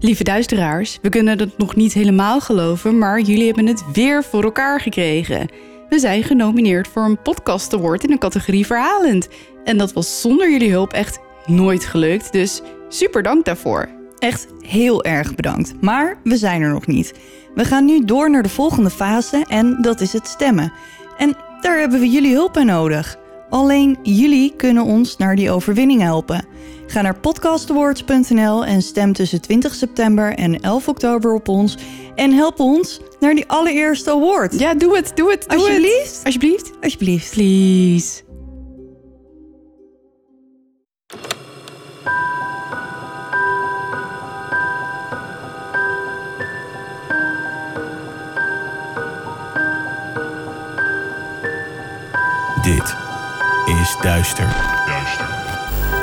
Lieve duisteraars, we kunnen het nog niet helemaal geloven, maar jullie hebben het weer voor elkaar gekregen. We zijn genomineerd voor een podcast award in de categorie verhalend. En dat was zonder jullie hulp echt nooit gelukt, dus super dank daarvoor. Echt heel erg bedankt. Maar we zijn er nog niet. We gaan nu door naar de volgende fase en dat is het stemmen. En daar hebben we jullie hulp bij nodig. Alleen jullie kunnen ons naar die overwinning helpen. Ga naar podcastawards.nl en stem tussen 20 september en 11 oktober op ons. En help ons naar die allereerste award. Ja, doe het, doe het, doe Alsjeblieft. het. Alsjeblieft. Alsjeblieft. Please. Dit is Duister.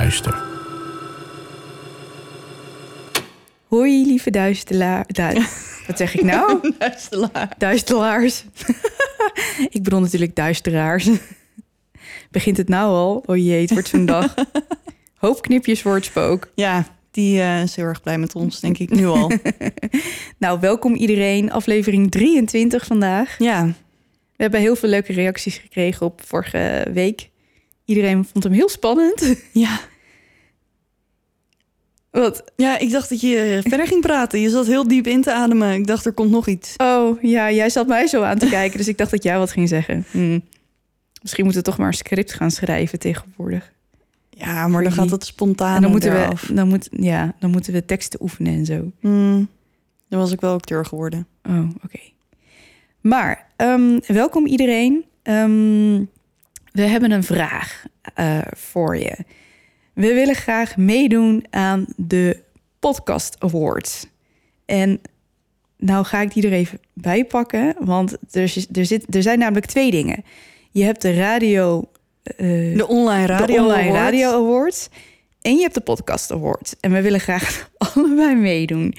duister. Hoi, lieve duistelaar. Du- Wat zeg ik nou? Duistelaar. Duistelaars. ik bedoel natuurlijk duisteraars. Begint het nou al? Oh jee, het wordt zo'n dag. Hoop knipjes voor het spook. Ja, die eh, is heel erg blij met ons, denk ik nu al. Nou, welkom iedereen. Aflevering 23 vandaag. ja, We hebben heel veel leuke reacties gekregen op vorige week. Iedereen vond hem heel spannend. ja. Wat? Ja, ik dacht dat je eh, verder ging praten. Je zat heel diep in te ademen. Ik dacht, er komt nog iets. Oh, ja, jij zat mij zo aan te kijken, dus ik dacht dat jij wat ging zeggen. Hm. Misschien moeten we toch maar een script gaan schrijven tegenwoordig. Ja, maar dan gaat het spontaan en dan moeten, we, dan, moet, ja, dan moeten we teksten oefenen en zo. Hmm, dan was ik wel acteur geworden. Oh, oké. Maar ehm, welkom iedereen. Ehm, we hebben een vraag eh, voor je. We willen graag meedoen aan de Podcast Awards. En nou ga ik die er even bij pakken, want er, er, zit, er zijn namelijk twee dingen. Je hebt de radio, eh, De online radio. de online radio awards en je hebt de podcast awards. En we willen graag allebei meedoen.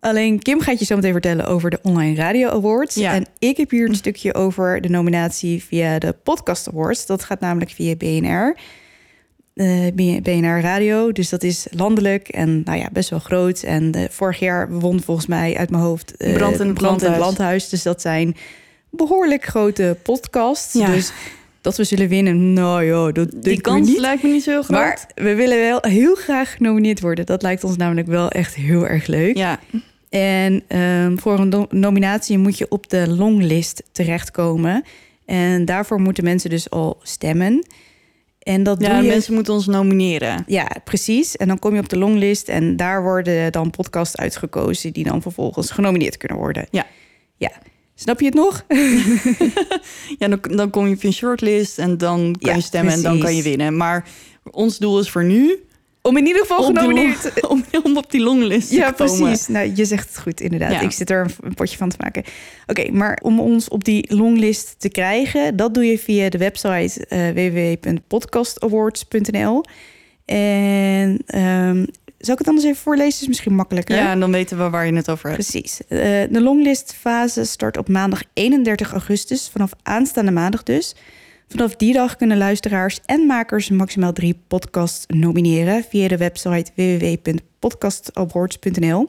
Alleen Kim gaat je zo meteen vertellen over de online radio awards. Ja. En ik heb hier een stukje over de nominatie via de podcast awards. Dat gaat namelijk via BNR. Eh, BNR Radio, dus dat is landelijk en nou ja, best wel groot. En eh, vorig jaar won volgens mij uit mijn hoofd eh, Brand in het Brand Landhuis. Landhuis. Dus dat zijn behoorlijk grote podcasts. Ja. Dus dat we zullen winnen, nou ja, dat Die kans niet. lijkt me niet zo heel groot. Maar we willen wel heel graag genomineerd worden. Dat lijkt ons namelijk wel echt heel erg leuk. ja, En ehm, voor een nominatie moet je op de longlist terechtkomen. En daarvoor moeten mensen dus al stemmen. En dat ja doe je... mensen moeten ons nomineren. Ja, precies. En dan kom je op de longlist en daar worden dan podcasts uitgekozen die dan vervolgens genomineerd kunnen worden. Ja. Ja. Snap je het nog? Ja, dan, dan kom je op een shortlist en dan kan Ja, je stemmen en dan kan je winnen. Maar ons doel is voor nu Om in ieder geval genomineerd om, om op die longlist Ja, te komen. precies. Nou, je zegt het goed, inderdaad. Ja. Ik zit er een, potje van te maken. Oké, maar om ons op die longlist te krijgen, dat doe je via de website eh www.podcastawards.nl. En ehm zal ik het anders even voorlezen? Is misschien makkelijker. Ja, en dan weten we waar je het over hebt. Precies. Eh, de longlistfase start op maandag 31 augustus, vanaf aanstaande maandag dus. Vanaf die dag kunnen luisteraars en makers maximaal drie podcasts nomineren via de website www.podcastawards.nl.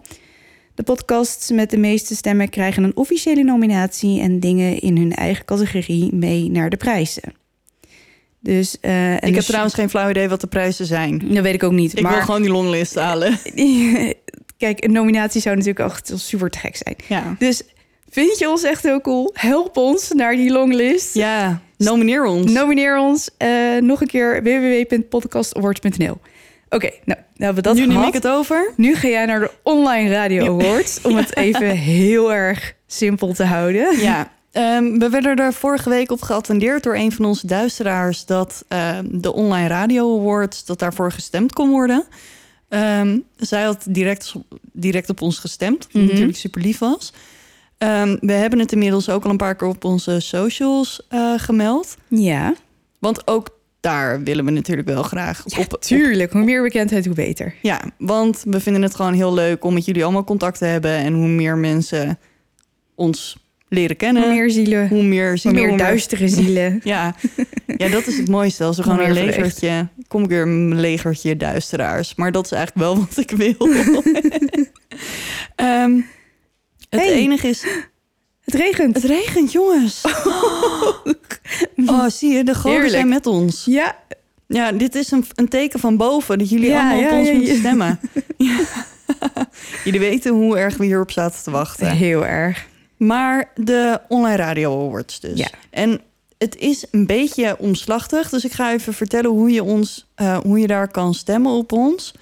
De podcasts met de meeste stemmen krijgen een officiële nominatie en dingen in hun eigen categorie mee naar de prijzen. Dus, eh, en Ik heb dus- trouwens geen flauw idee wat de prijzen zijn. Dat weet ik ook niet. Ik maar wil gewoon die longlist halen. kijk, een nominatie zou natuurlijk echt super te gek zijn. Ja. Dus vind je ons echt heel cool? Help ons naar die longlist. Ja, nomineer ons. Nomineer ons. eh, nog een keer www.podcastawards.nl. Oké, nou, nou hebben we dat nu neem ik het over. Nu ga jij naar de Online Radio Awards. Om het even heel erg simpel te houden. Ja, ehm, we werden er vorige week op geattendeerd door een van onze duisteraars... dat ehm, de Online Radio Awards, dat daarvoor gestemd kon worden. Ehm, zij had direct, direct op ons gestemd, wat Mhm. natuurlijk super lief was. We hebben het inmiddels ook al een paar keer op onze socials eh, gemeld. Ja, Want ook daar willen we natuurlijk wel graag ja op, op tuurlijk. Hoe meer bekendheid, hoe beter. Ja, want we vinden het gewoon heel leuk om met jullie allemaal contact te hebben. En hoe meer mensen ons leren kennen, Hoe meer zielen, hoe meer hoe zielen, meer hoe duistere zielen. Ja. ja, dat is het mooiste. Als er gewoon een vreugd. legertje... kom ik weer een legertje duisteraars. Maar dat is eigenlijk wel wat ik wil. Ehm, het Hey. enige is... Het regent. Het regent, jongens. Oh, zie je, de goden zijn met ons. Ja, Ja, dit is een, een teken van boven... dat jullie Ja, allemaal ja, op ons ja, moeten stemmen. Ja. jullie weten hoe erg we hierop zaten te wachten. heel erg. Maar de Online Radio Awards dus. Ja. En het is een beetje omslachtig. Dus ik ga even vertellen hoe je, ons, eh, hoe je daar kan stemmen op ons.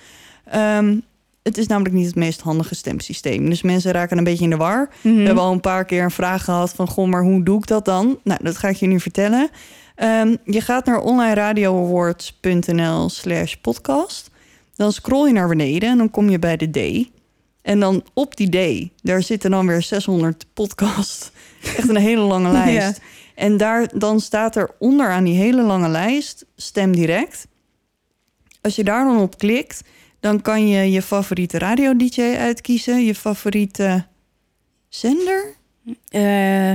Ehm, het is namelijk niet het meest handige stemsysteem. Dus mensen raken een beetje in de war. Mhm. We hebben al een paar keer een vraag gehad van... goh, maar hoe doe ik dat dan? Nou, dat ga ik je nu vertellen. Ehm, je gaat naar onlineradioawards.nl slash podcast. Dan scroll je naar beneden en dan kom je bij de D. En dan op die D, daar zitten dan weer 600 podcasts. Echt een hele lange lijst. En daar, dan staat er onder aan die hele lange lijst... stem direct. Als je daar dan op klikt... dan kan je je favoriete radio-dj uitkiezen. Je favoriete zender? Eh,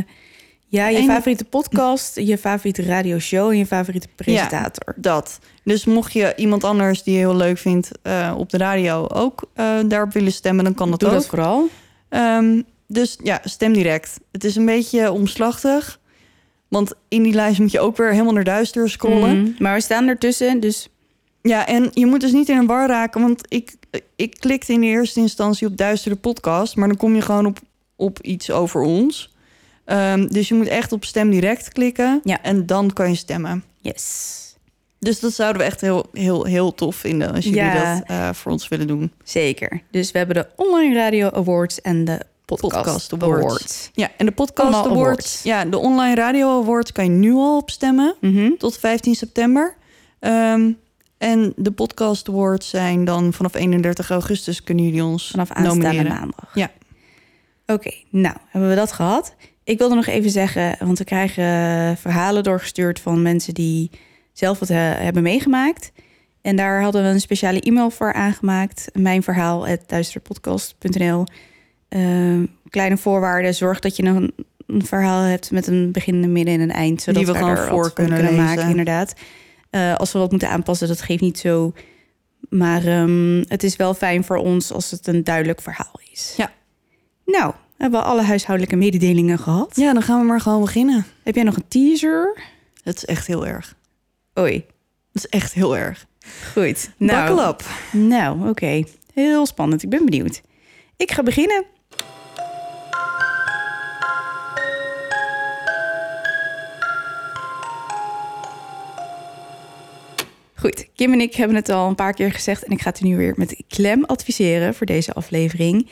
ja, je En- favoriete podcast, je favoriete radioshow en je favoriete presentator. Dat. Dus mocht je iemand anders die je heel leuk vindt eh, op de radio ook eh, daarop willen stemmen, dan kan dat Doe ook. dat vooral. Ehm, dus ja, stem direct. Het is een beetje omslachtig. Want in die lijst moet je ook weer helemaal naar duister scrollen. Mhm. Maar we staan ertussen, dus Ja, en je moet dus niet in een war raken. Want ik, ik klikte in de eerste instantie op duistere podcast. Maar dan kom je gewoon op, op iets over ons. Ehm, dus je moet echt op stem direct klikken. Ja. En dan kan je stemmen. yes. Dus dat zouden we echt heel, heel, heel tof vinden als jullie Ja. dat eh, voor ons willen doen. Zeker. Dus we hebben de Online Radio Awards en de Podcast, Podcast Awards. Awards. Ja, en de podcast Allemaal awards, awards. Ja, de online radio awards kan je nu al op stemmen Mhm. tot 15 september. Ehm, en de podcast awards zijn dan vanaf 31 augustus kunnen jullie ons Vanaf aanstaande nomineren. maandag. Ja. Oké, nou, hebben we dat gehad. Ik wilde nog even zeggen, want we krijgen eh, verhalen doorgestuurd van mensen die zelf wat eh, hebben meegemaakt. En daar hadden we een speciale e-mail voor aangemaakt. Mijn verhaal, duisterpodcast.nl. Ehm, kleine voorwaarden, zorg dat je een, een verhaal hebt met een begin, een midden en een eind. Zodat Die we gewoon voor kunnen maken, inderdaad. Eh, als we wat moeten aanpassen, dat geeft niet zo. Maar ehm, het is wel fijn voor ons als het een duidelijk verhaal is. Ja. Nou, hebben we alle huishoudelijke mededelingen gehad. Ja, dan gaan we maar gewoon beginnen. Heb jij nog een teaser? Het is echt heel erg. Oei, Het is echt heel erg. goed. Nou, nou oké. Heel spannend. Ik ben benieuwd. Ik ga beginnen. Goed, Kim en ik hebben het al een paar keer gezegd en ik ga het u nu weer met klem adviseren voor deze aflevering.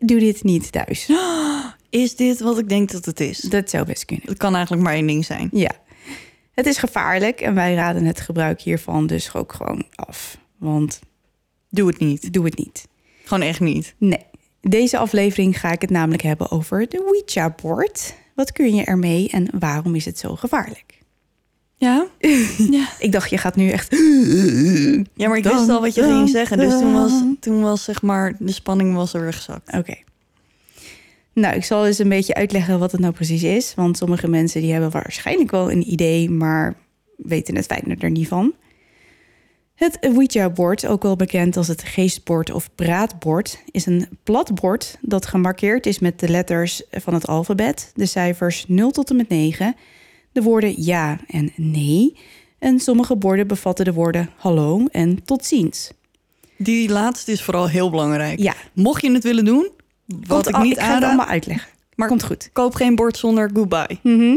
Doe dit niet thuis. Is dit wat ik denk dat het is? Dat zou best kunnen. Het kan eigenlijk maar één ding zijn. Ja, het is gevaarlijk en wij raden het gebruik hiervan dus ook gewoon af. Want Doe het niet. doe het niet. Gewoon echt niet. Nee, deze aflevering ga ik het namelijk hebben over de Ouija-board. Wat kun je ermee en waarom is het zo gevaarlijk? Ja? ja. Ik dacht, je gaat nu echt... Ja, maar ik wist al wat je ging zeggen. Dus toen was, toen was zeg maar, de spanning was er weggezakt. Oké. Nou, ik zal eens een beetje uitleggen wat het nou precies is. Want sommige mensen die hebben waarschijnlijk wel een idee, maar weten het fijne er niet van. Het Ouija-bord, ook wel bekend als het geestbord of praatbord, is een plat bord dat gemarkeerd is met de letters van het alfabet, de cijfers 0 tot en met 9, de woorden ja en nee. En sommige borden bevatten de woorden hallo en tot ziens. Die laatste is vooral heel belangrijk. Ja, Mocht je het willen doen, wat Komt ik al- niet ik ga het allemaal uitleggen. maar Komt goed. koop geen bord zonder goodbye. Mhm.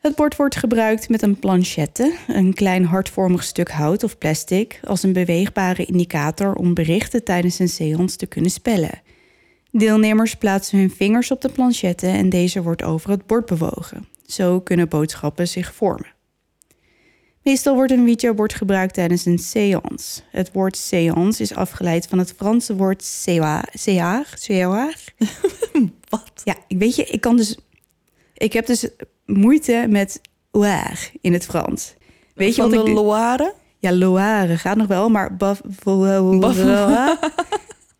Het bord wordt gebruikt met een planchette, een klein hartvormig stuk hout of plastic, als een beweegbare indicator om berichten tijdens een seance te kunnen spellen. Deelnemers plaatsen hun vingers op de planchette en deze wordt over het bord bewogen. Zo kunnen boodschappen zich vormen. Meestal wordt een Ouija-bord gebruikt tijdens een séance. Het woord séance is afgeleid van het Franse woord séar. Wat? Ja, ik weet je, ik kan dus... Ik heb dus moeite met oir in het Frans. Weet je Van wat de ik... Loire? Ja, Loire gaat nog wel, maar... Baf,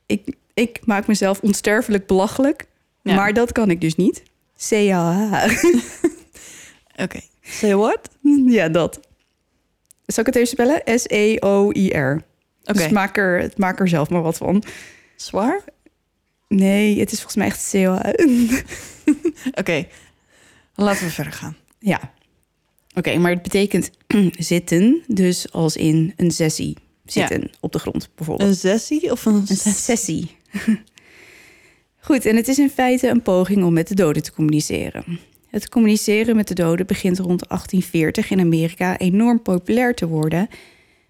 ik, ik maak mezelf onsterfelijk belachelijk. Ja. Maar dat kan ik dus niet. C-A-H. Oké. Say what? ja, dat. Zal ik het even spellen? S-E-O-I-R. Oké. Dus maak er, maak er zelf maar wat van. Zwaar? Nee, het is volgens mij echt C-O-H. Oké. Laten we verder gaan. ja. Oké, maar het betekent zitten. Dus als in een sessie. Zitten op de grond, bijvoorbeeld. Een sessie of een... Een sessie. Goed, en het is in feite een poging om met de doden te communiceren. Het communiceren met de doden begint rond 1840 in Amerika enorm populair te worden.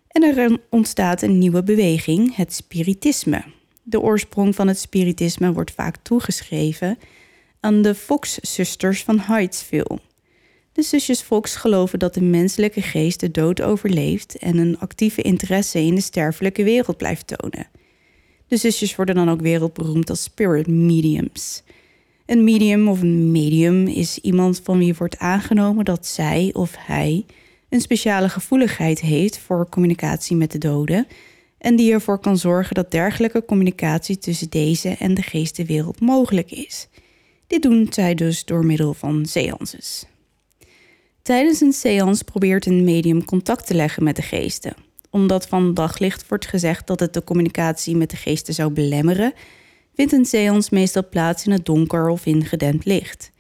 En er ontstaat een nieuwe beweging, het spiritisme. De oorsprong van het spiritisme wordt vaak toegeschreven aan de Fox-zusters van Hydesville. De zusjes Fox geloven dat de menselijke geest de dood overleeft en een actieve interesse in de sterfelijke wereld blijft tonen. De zusjes worden dan ook wereldberoemd als spirit mediums. Een medium of een medium is iemand van wie wordt aangenomen dat zij of hij een speciale gevoeligheid heeft voor communicatie met de doden en die ervoor kan zorgen dat dergelijke communicatie tussen deze en de geestenwereld mogelijk is. Dit doen zij dus door middel van seances. Tijdens een seance probeert een medium contact te leggen met de geesten. Omdat van daglicht wordt gezegd dat het de communicatie met de geesten zou belemmeren, vindt een seance meestal plaats in het donker of in gedempt licht.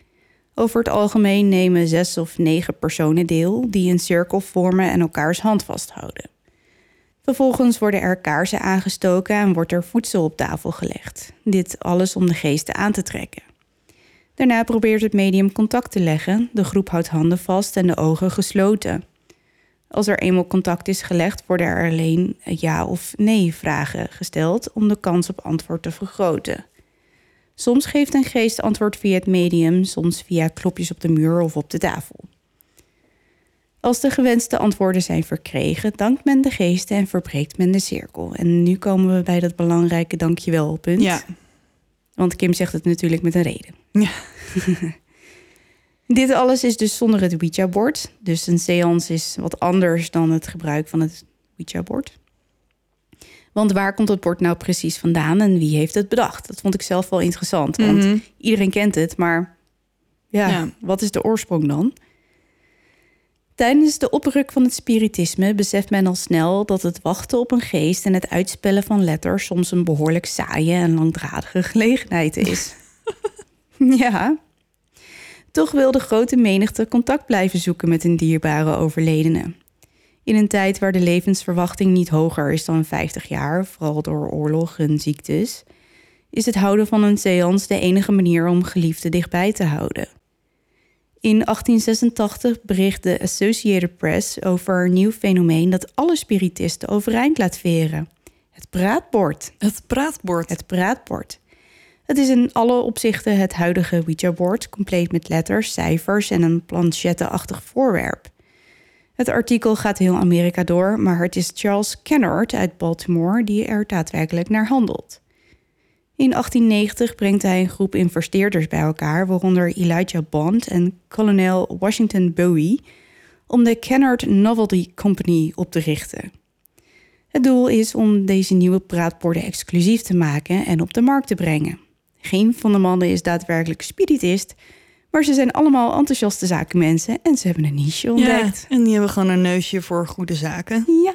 Over het algemeen nemen zes of negen personen deel die een cirkel vormen en elkaars hand vasthouden. Vervolgens worden er kaarsen aangestoken en wordt er voedsel op tafel gelegd. Dit alles om de geesten aan te trekken. Daarna probeert het medium contact te leggen. De groep houdt handen vast en de ogen gesloten. Als er eenmaal contact is gelegd, worden er alleen ja of nee vragen gesteld om de kans op antwoord te vergroten. Soms geeft een geest antwoord via het medium, soms via klopjes op de muur of op de tafel. Als de gewenste antwoorden zijn verkregen, dankt men de geesten en verbreekt men de cirkel. En nu komen we bij dat belangrijke dankjewel punt. Ja. Want Kim zegt het natuurlijk met een reden. Ja. Dit alles is dus zonder het Ouija-bord. Dus een seance is wat anders dan het gebruik van het Ouija-bord. Want waar komt het bord nou precies vandaan en wie heeft het bedacht? Dat vond ik zelf wel interessant, want Mhm. iedereen kent het, maar ja, Ja. wat is de oorsprong dan? Tijdens de opruk van het spiritisme beseft men al snel dat het wachten op een geest en het uitspellen van letters soms een behoorlijk saaie en langdradige gelegenheid is. ja. Toch wil de grote menigte contact blijven zoeken met een dierbare overledene. In een tijd waar de levensverwachting niet hoger is dan 50 jaar, vooral door oorlog en ziektes, is het houden van een seance de enige manier om geliefden dichtbij te houden. In 1886 bericht de Associated Press over een nieuw fenomeen dat alle spiritisten overeind laat veren. Het praatbord. Het praatbord. Het praatbord. Het is in alle opzichten het huidige Ouija-bord, compleet met letters, cijfers en een planchettenachtig voorwerp. Het artikel gaat heel Amerika door, maar het is Charles Kennard uit Baltimore die er daadwerkelijk naar handelt. In 1890 brengt hij een groep investeerders bij elkaar, waaronder Elijah Bond en kolonel Washington Bowie, om de Kennard Novelty Company op te richten. Het doel is om deze nieuwe praatborden exclusief te maken en op de markt te brengen. Geen van de mannen is daadwerkelijk spiritist, maar ze zijn allemaal enthousiaste zakenmensen en ze hebben een niche ontdekt. Ja, en die hebben gewoon een neusje voor goede zaken. Ja.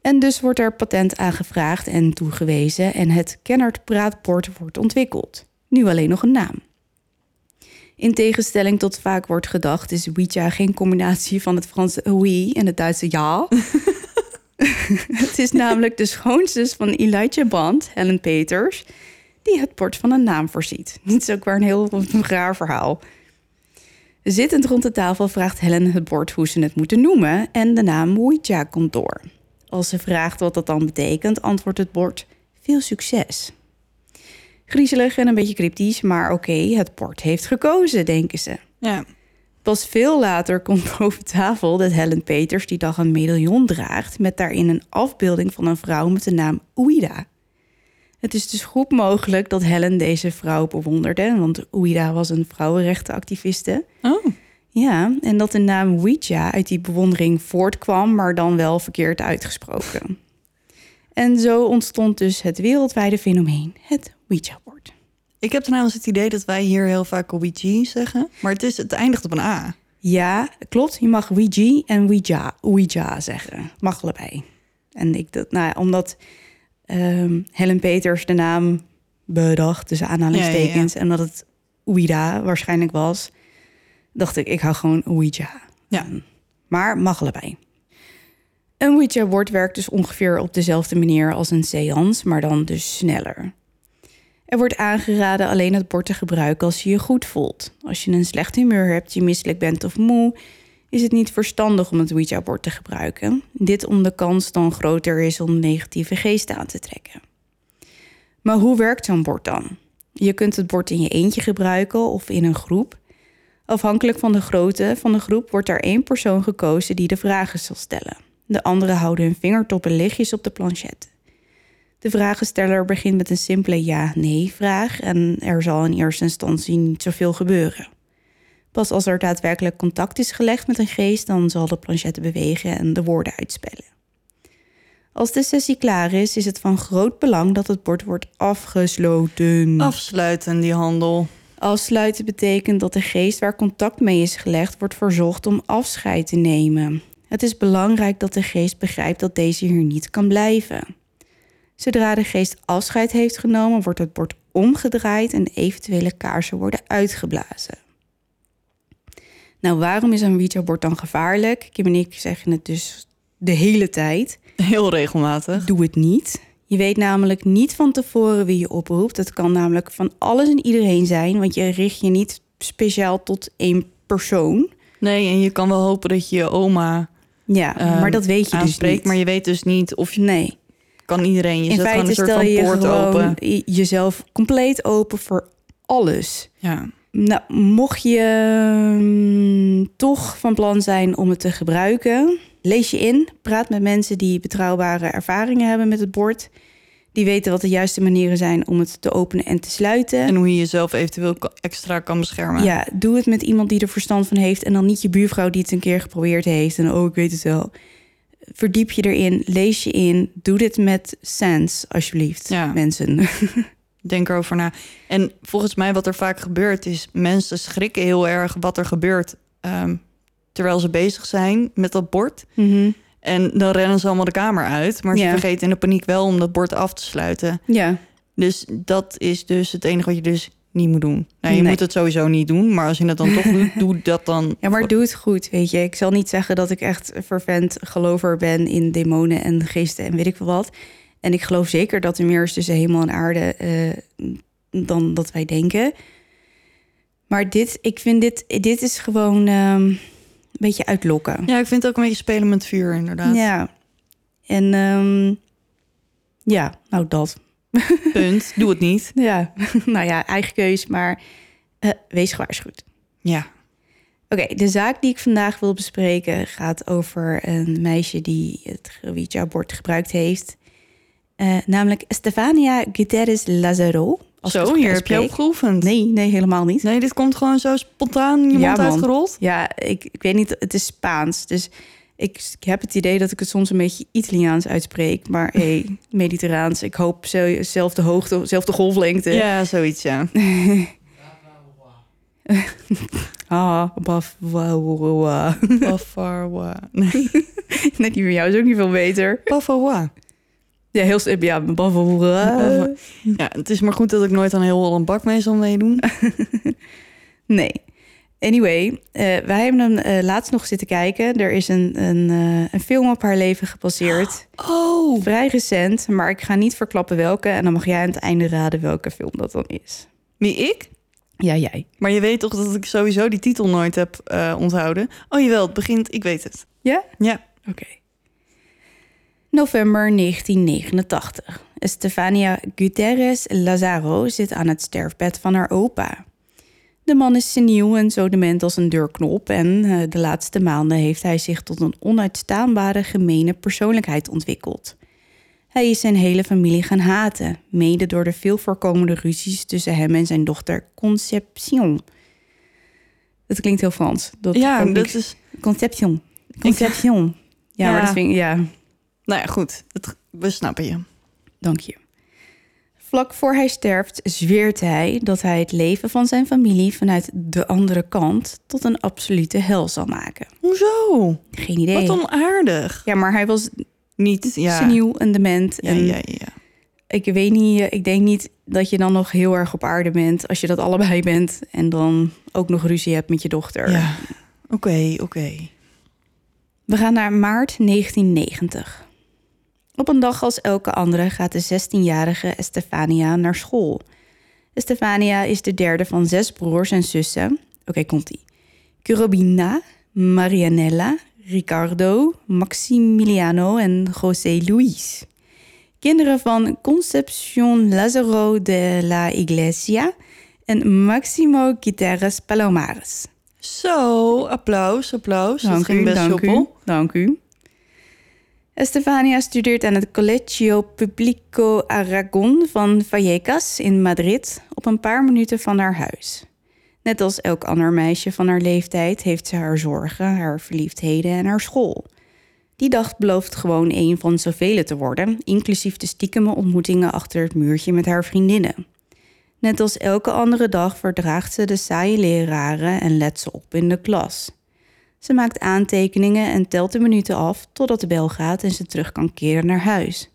En dus wordt er patent aangevraagd en toegewezen en het Kennard praatbord wordt ontwikkeld. Nu alleen nog een naam. In tegenstelling tot vaak wordt gedacht is Ouija geen combinatie van het Franse oui en het Duitse ja. het is namelijk de schoonzus van Elijah Bond, Helen Peters, die het bord van een naam voorziet. Dit is ook weer een heel raar verhaal. Zittend rond de tafel vraagt Helen het bord hoe ze het moeten noemen en de naam Ouija komt door. Als ze vraagt wat dat dan betekent, antwoordt het bord veel succes. Griezelig en een beetje cryptisch, maar oké, het bord heeft gekozen, denken ze. Ja. Pas veel later komt boven tafel dat Helen Peters die dag een medaillon draagt... met daarin een afbeelding van een vrouw met de naam Ouida. Het is dus goed mogelijk dat Helen deze vrouw bewonderde... want Ouida was een vrouwenrechtenactiviste. Oh, Ja, en dat de naam Ouija uit die bewondering voortkwam... maar dan wel verkeerd uitgesproken. En zo ontstond dus het wereldwijde fenomeen, het Ouija-bord. ik heb trouwens het idee dat wij hier heel vaak Ouija zeggen. Maar het, is, het eindigt op een A. Ja, klopt. Je mag Ouija en Ouija, Ouija zeggen. Mag allebei. En ik dat, nou ja, omdat ehm, Helen Peters de naam bedacht, tussen aanhalingstekens, en dat het Ouida waarschijnlijk was, dacht ik, ik hou gewoon Ouija. Ja. Maar mag allebei. Een Ouija-bord werkt dus ongeveer op dezelfde manier als een seance, maar dan dus sneller. Er wordt aangeraden alleen het bord te gebruiken als je je goed voelt. Als je een slecht humeur hebt, je misselijk bent of moe, is het niet verstandig om het Ouija-bord te gebruiken. Dit om de kans dan groter is om negatieve geesten aan te trekken. Maar hoe werkt zo'n bord dan? Je kunt het bord in je eentje gebruiken of in een groep. Afhankelijk van de grootte van de groep wordt er één persoon gekozen die de vragen zal stellen. De anderen houden hun vingertoppen lichtjes op de planchet. De vragensteller begint met een simpele ja-nee-vraag en er zal in eerste instantie niet zoveel gebeuren. Pas als er daadwerkelijk contact is gelegd met een geest, dan zal de planchette bewegen en de woorden uitspellen. Als de sessie klaar is, is het van groot belang dat het bord wordt afgesloten. Afsluiten die handel. Afsluiten betekent dat de geest waar contact mee is gelegd wordt verzocht om afscheid te nemen. Het is belangrijk dat de geest begrijpt dat deze hier niet kan blijven. Zodra de geest afscheid heeft genomen, wordt het bord omgedraaid en eventuele kaarsen worden uitgeblazen. Nou, waarom is een Ouija-bord dan gevaarlijk? Kim en ik zeggen het dus de hele tijd. Heel regelmatig. Doe het niet. Je weet namelijk niet van tevoren wie je oproept. Het kan namelijk van alles en iedereen zijn, want je richt je niet speciaal tot één persoon. Nee, en je kan wel hopen dat je je oma Ja, ehm, maar dat weet je dus aanspreekt. niet. Maar je weet dus niet of je Nee, kan iedereen. Je in feite een soort stel van je poort open. jezelf compleet open voor alles. Ja. Nou, mocht je mm, toch van plan zijn om het te gebruiken, lees je in. Praat met mensen die betrouwbare ervaringen hebben met het bord. Die weten wat de juiste manieren zijn om het te openen en te sluiten. En hoe je jezelf eventueel extra kan beschermen. Ja, doe het met iemand die er verstand van heeft. En dan niet je buurvrouw die het een keer geprobeerd heeft. En oh, ik weet het wel. Verdiep je erin, lees je in. Doe dit met sense, alsjeblieft, Ja. mensen. Denk erover na. En volgens mij wat er vaak gebeurt is... mensen schrikken heel erg wat er gebeurt... ehm, terwijl ze bezig zijn met dat bord. Mhm. En dan rennen ze allemaal de kamer uit. Maar ze vergeten in de paniek wel om dat bord af te sluiten. Ja, Dus dat is dus het enige wat je dus niet moet doen. Nou, je Nee. moet het sowieso niet doen. Maar als je het dan toch doet, doe dat dan. ja, maar doe het goed, weet je. Ik zal niet zeggen dat ik echt fervent gelover ben in demonen en geesten en weet ik veel wat. En ik geloof zeker dat er meer is tussen hemel en aarde eh, dan dat wij denken. Maar dit, ik vind dit, dit is gewoon ehm, een beetje uitlokken. Ja, ik vind het ook een beetje spelen met vuur, inderdaad. Ja. En ehm, ja, nou dat. Punt. Doe het niet. Ja, nou ja, eigen keus, maar eh, wees gewaarschuwd. Ja. Oké, de zaak die ik vandaag wil bespreken gaat over een meisje die het Ouija-bord gebruikt heeft. Eh, namelijk Stefania Guterres Lazaro. Als ik het Zo, hier heb je uitspreek. op geoefend. Nee, nee, helemaal niet. Nee, dit komt gewoon zo spontaan je Ja, mond man. uitgerold. Ja, ik, ik weet niet, het is Spaans. Dus ik, ik heb het idee dat ik het soms een beetje Italiaans uitspreek. Maar hey, mediterraans. Ik hoop zo- zelfde hoogte, zelfde golflengte. Ja, zoiets, ja. Ah, baf, wa. Nee, Nee, die van jou is ook niet veel beter. Bafawa. Ja, heel ja, wa. Ja, het is maar goed dat ik nooit aan heel Holland Bak mee zal meedoen. Nee. Anyway, eh, wij hebben hem eh, laatst nog zitten kijken. Er is een, een, eh, een film op haar leven gebaseerd. Oh. Vrij recent, maar ik ga niet verklappen welke. En dan mag jij aan het einde raden welke film dat dan is. Wie, ik? Ja, jij. Maar je weet toch dat ik sowieso die titel nooit heb onthouden? Oh jawel, het begint, ik weet het. Ja? Ja. Oké. November 1989. Stefania Guterres Lazaro zit aan het sterfbed van haar opa. De man is seniel en zo dement als een deurknop. En eh, de laatste maanden heeft hij zich tot een onuitstaanbare gemene persoonlijkheid ontwikkeld. Hij is zijn hele familie gaan haten, mede door de veel voorkomende ruzies tussen hem en zijn dochter Conception. Dat klinkt heel Frans. Dat Ja, dat niks- is... Conception. Conception. Ja, Ja. maar dat vind ik, ja, Nou ja, goed. Het, we snappen je. dank je. Vlak voor hij sterft zweert hij dat hij het leven van zijn familie vanuit de andere kant tot een absolute hel zal maken. Hoezo? Geen idee. Wat onaardig. Ja, maar hij was Niet, ja. seniel en dement. Ja, en ja, ja. ik weet niet, eh, ik denk niet dat je dan nog heel erg op aarde bent als je dat allebei bent en dan ook nog ruzie hebt met je dochter. Ja. Oké, oké. We gaan naar maart 1990. Op een dag als elke andere gaat de 16-jarige Estefania naar school. Estefania is de derde van zes broers en zussen. Oké, komt-ie. Curobina, Marianella, Ricardo, Maximiliano en José Luis. Kinderen van Concepción Lázaro de la Iglesia en Maximo Guterres Palomares. Zo, applaus, applaus. dat Dank ging u, best dank soepel. u, dank u. Estefania studeert aan het Colegio Publico Aragon van Vallecas in Madrid op een paar minuten van haar huis. Net als elk ander meisje van haar leeftijd heeft ze haar zorgen, haar verliefdheden en haar school. Die dag belooft gewoon een van zoveel te worden, inclusief de stiekeme ontmoetingen achter het muurtje met haar vriendinnen. Net als elke andere dag verdraagt ze de saaie leraren en let ze op in de klas. Ze maakt aantekeningen en telt de minuten af totdat de bel gaat en ze terug kan keren naar huis.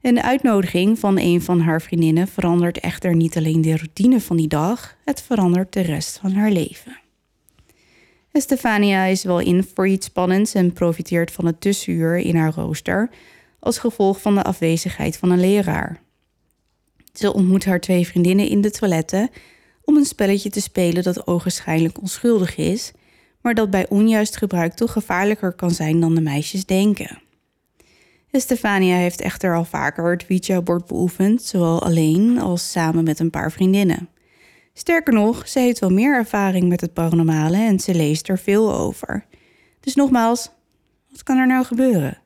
En de uitnodiging van een van haar vriendinnen verandert echter niet alleen de routine van die dag, het verandert de rest van haar leven. Estefania is wel in voor iets spannends en profiteert van het tussenuur in haar rooster als gevolg van de afwezigheid van een leraar. Ze ontmoet haar twee vriendinnen in de toiletten om een spelletje te spelen dat ogenschijnlijk onschuldig is, maar dat bij onjuist gebruik toch gevaarlijker kan zijn dan de meisjes denken. Estefania heeft echter al vaker het Ouija-bord beoefend, zowel alleen als samen met een paar vriendinnen. Sterker nog, ze heeft wel meer ervaring met het paranormale en ze leest er veel over. Dus nogmaals, wat kan er nou gebeuren?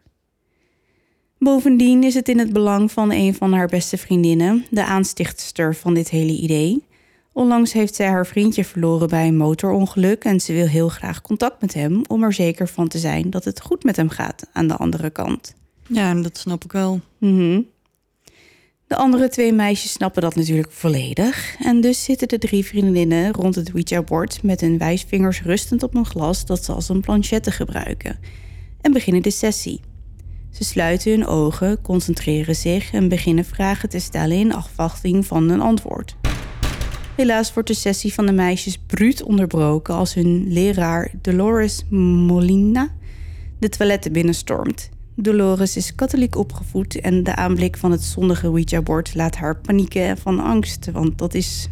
Bovendien is het in het belang van een van haar beste vriendinnen, de aanstichtster van dit hele idee. Onlangs heeft zij haar vriendje verloren bij een motorongeluk en ze wil heel graag contact met hem om er zeker van te zijn dat het goed met hem gaat aan de andere kant. Ja, dat snap ik wel. Mhm. De andere twee meisjes snappen dat natuurlijk volledig. En dus zitten de drie vriendinnen rond het Ouija-bord met hun wijsvingers rustend op een glas dat ze als een planchette gebruiken. En beginnen de sessie. Ze sluiten hun ogen, concentreren zich en beginnen vragen te stellen in afwachting van een antwoord. Helaas wordt de sessie van de meisjes bruut onderbroken als hun leraar Dolores Molina de toiletten binnenstormt. Dolores is katholiek opgevoed en de aanblik van het zondige Ouija-bord laat haar panieken van angst, want dat is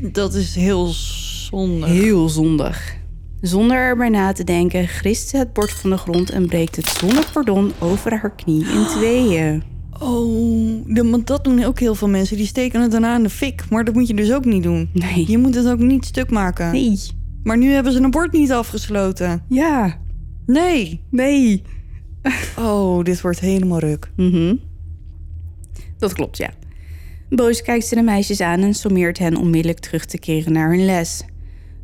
Dat is heel zonde. heel zondig. Zonder erbij na te denken, grist ze het bord van de grond en breekt het zonder pardon over haar knie in tweeën. Oh, de, want dat doen ook heel veel mensen. Die steken het daarna in de fik. Maar dat moet je dus ook niet doen. Nee. Je moet het ook niet stuk maken. Nee. Maar nu hebben ze een bord niet afgesloten. Ja. Nee. Nee. Oh, dit wordt helemaal ruk. Mhm. Dat klopt, ja. Boos kijkt ze de meisjes aan en sommeert hen onmiddellijk terug te keren naar hun les.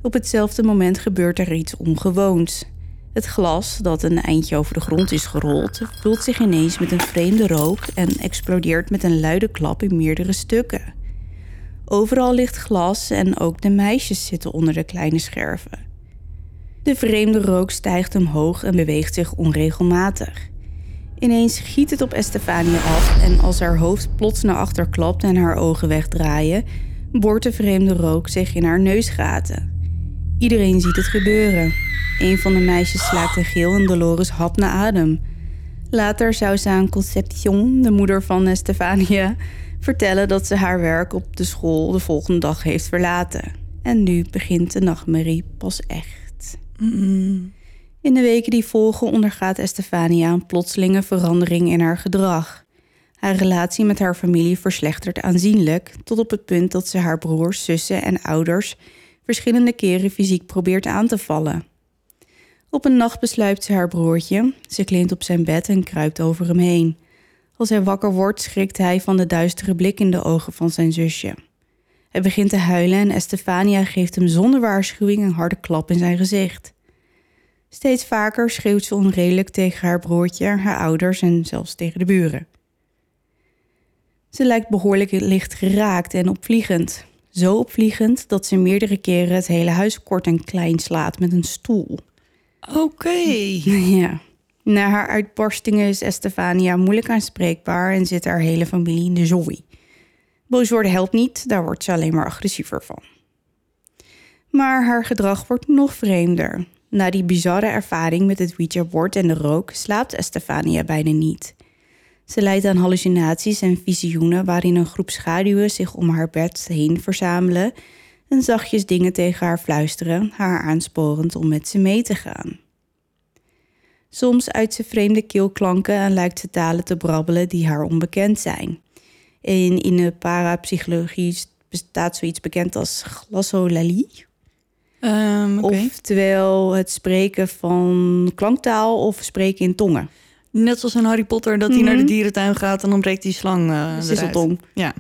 Op hetzelfde moment gebeurt er iets ongewoons. Het glas, dat een eindje over de grond is gerold, vult zich ineens met een vreemde rook en explodeert met een luide klap in meerdere stukken. Overal ligt glas en ook de meisjes zitten onder de kleine scherven. De vreemde rook stijgt omhoog en beweegt zich onregelmatig. Ineens giet het op Estefania af en als haar hoofd plots naar achter klapt en haar ogen wegdraaien, boort de vreemde rook zich in haar neusgaten. Iedereen ziet het gebeuren. Een van de meisjes slaakt een geel en Dolores hapt naar adem. Later zou ze aan Concepcion, de moeder van Estefania, vertellen dat ze haar werk op de school de volgende dag heeft verlaten. En nu begint de nachtmerrie pas echt. In de weken die volgen ondergaat Estefania een plotselinge verandering in haar gedrag. Haar relatie met haar familie verslechtert aanzienlijk, tot op het punt dat ze haar broers, zussen en ouders verschillende keren fysiek probeert aan te vallen. Op een nacht besluipt ze haar broertje. Ze klimt op zijn bed en kruipt over hem heen. Als hij wakker wordt, schrikt hij van de duistere blik in de ogen van zijn zusje. Hij begint te huilen en Estefania geeft hem zonder waarschuwing een harde klap in zijn gezicht. Steeds vaker schreeuwt ze onredelijk tegen haar broertje, haar ouders en zelfs tegen de buren. Ze lijkt behoorlijk licht geraakt en opvliegend. Zo opvliegend dat ze meerdere keren het hele huis kort en klein slaat met een stoel. Oké. Ja. Na haar uitbarstingen is Estefania moeilijk aanspreekbaar en zit haar hele familie in de zooi. Boos worden helpt niet, daar wordt ze alleen maar agressiever van. Maar haar gedrag wordt nog vreemder. Na die bizarre ervaring met het Ouija-bord en de rook slaapt Estefania bijna niet. Ze lijdt aan hallucinaties en visioenen waarin een groep schaduwen zich om haar bed heen verzamelen en zachtjes dingen tegen haar fluisteren, haar aansporend om met ze mee te gaan. Soms uit ze vreemde keelklanken en lijkt ze talen te brabbelen die haar onbekend zijn. En in de parapsychologie bestaat zoiets bekend als glossolalie. Um, okay. Oftewel het spreken van klanktaal of spreken in tongen. Net zoals in Harry Potter, dat hij Mhm. naar de dierentuin gaat en dan breekt die slang uh, eruit. Sisseltong. Ja.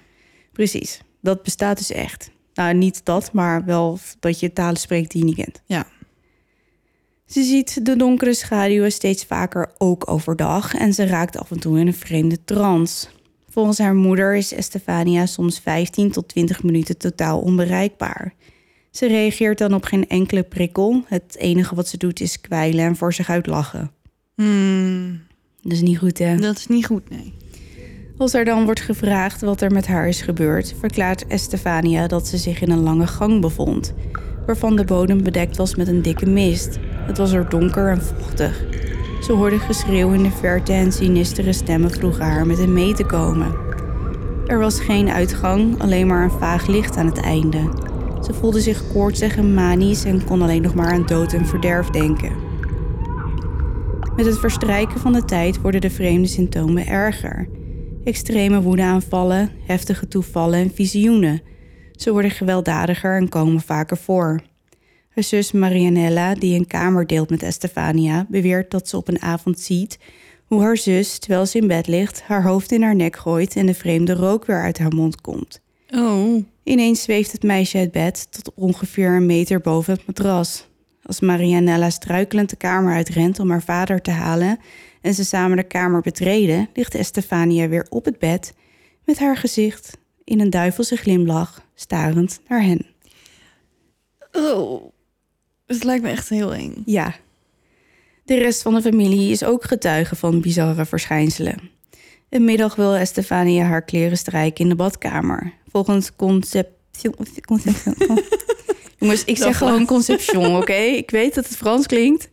Precies, dat bestaat dus echt. Nou, niet dat, maar wel dat je talen spreekt die je niet kent. Ja. Ze ziet de donkere schaduwen steeds vaker ook overdag en ze raakt af en toe in een vreemde trance. Volgens haar moeder is Estefania soms 15 tot 20 minuten totaal onbereikbaar. Ze reageert dan op geen enkele prikkel. Het enige wat ze doet is kwijlen en voor zich uit lachen. Hmm, Dat is niet goed, hè? dat is niet goed, nee. Als er dan wordt gevraagd wat er met haar is gebeurd, verklaart Estefania dat ze zich in een lange gang bevond, waarvan de bodem bedekt was met een dikke mist. Het was er donker en vochtig. Ze hoorde geschreeuw in de verte en sinistere stemmen vroegen haar met hem mee te komen. Er was geen uitgang, alleen maar een vaag licht aan het einde. Ze voelde zich koortsig en manisch en kon alleen nog maar aan dood en verderf denken. Met het verstrijken van de tijd worden de vreemde symptomen erger. Extreme woedeaanvallen, heftige toevallen en visioenen. Ze worden gewelddadiger en komen vaker voor. Haar zus Marianella, die een kamer deelt met Estefania, beweert dat ze op een avond ziet hoe haar zus, terwijl ze in bed ligt, haar hoofd in haar nek gooit en de vreemde rook weer uit haar mond komt. Oh, Ineens zweeft het meisje uit bed tot ongeveer een meter boven het matras. Als Marianella struikelend de kamer uitrent om haar vader te halen en ze samen de kamer betreden, ligt Estefania weer op het bed met haar gezicht in een duivelse glimlach, starend naar hen. oh. Het lijkt me echt heel eng. Ja. De rest van de familie is ook getuige van bizarre verschijnselen. Een middag wil Estefania haar kleren strijken in de badkamer. Volgens conception... conception Jongens, ik zeg gewoon conception, oké? Ik weet dat het Frans klinkt.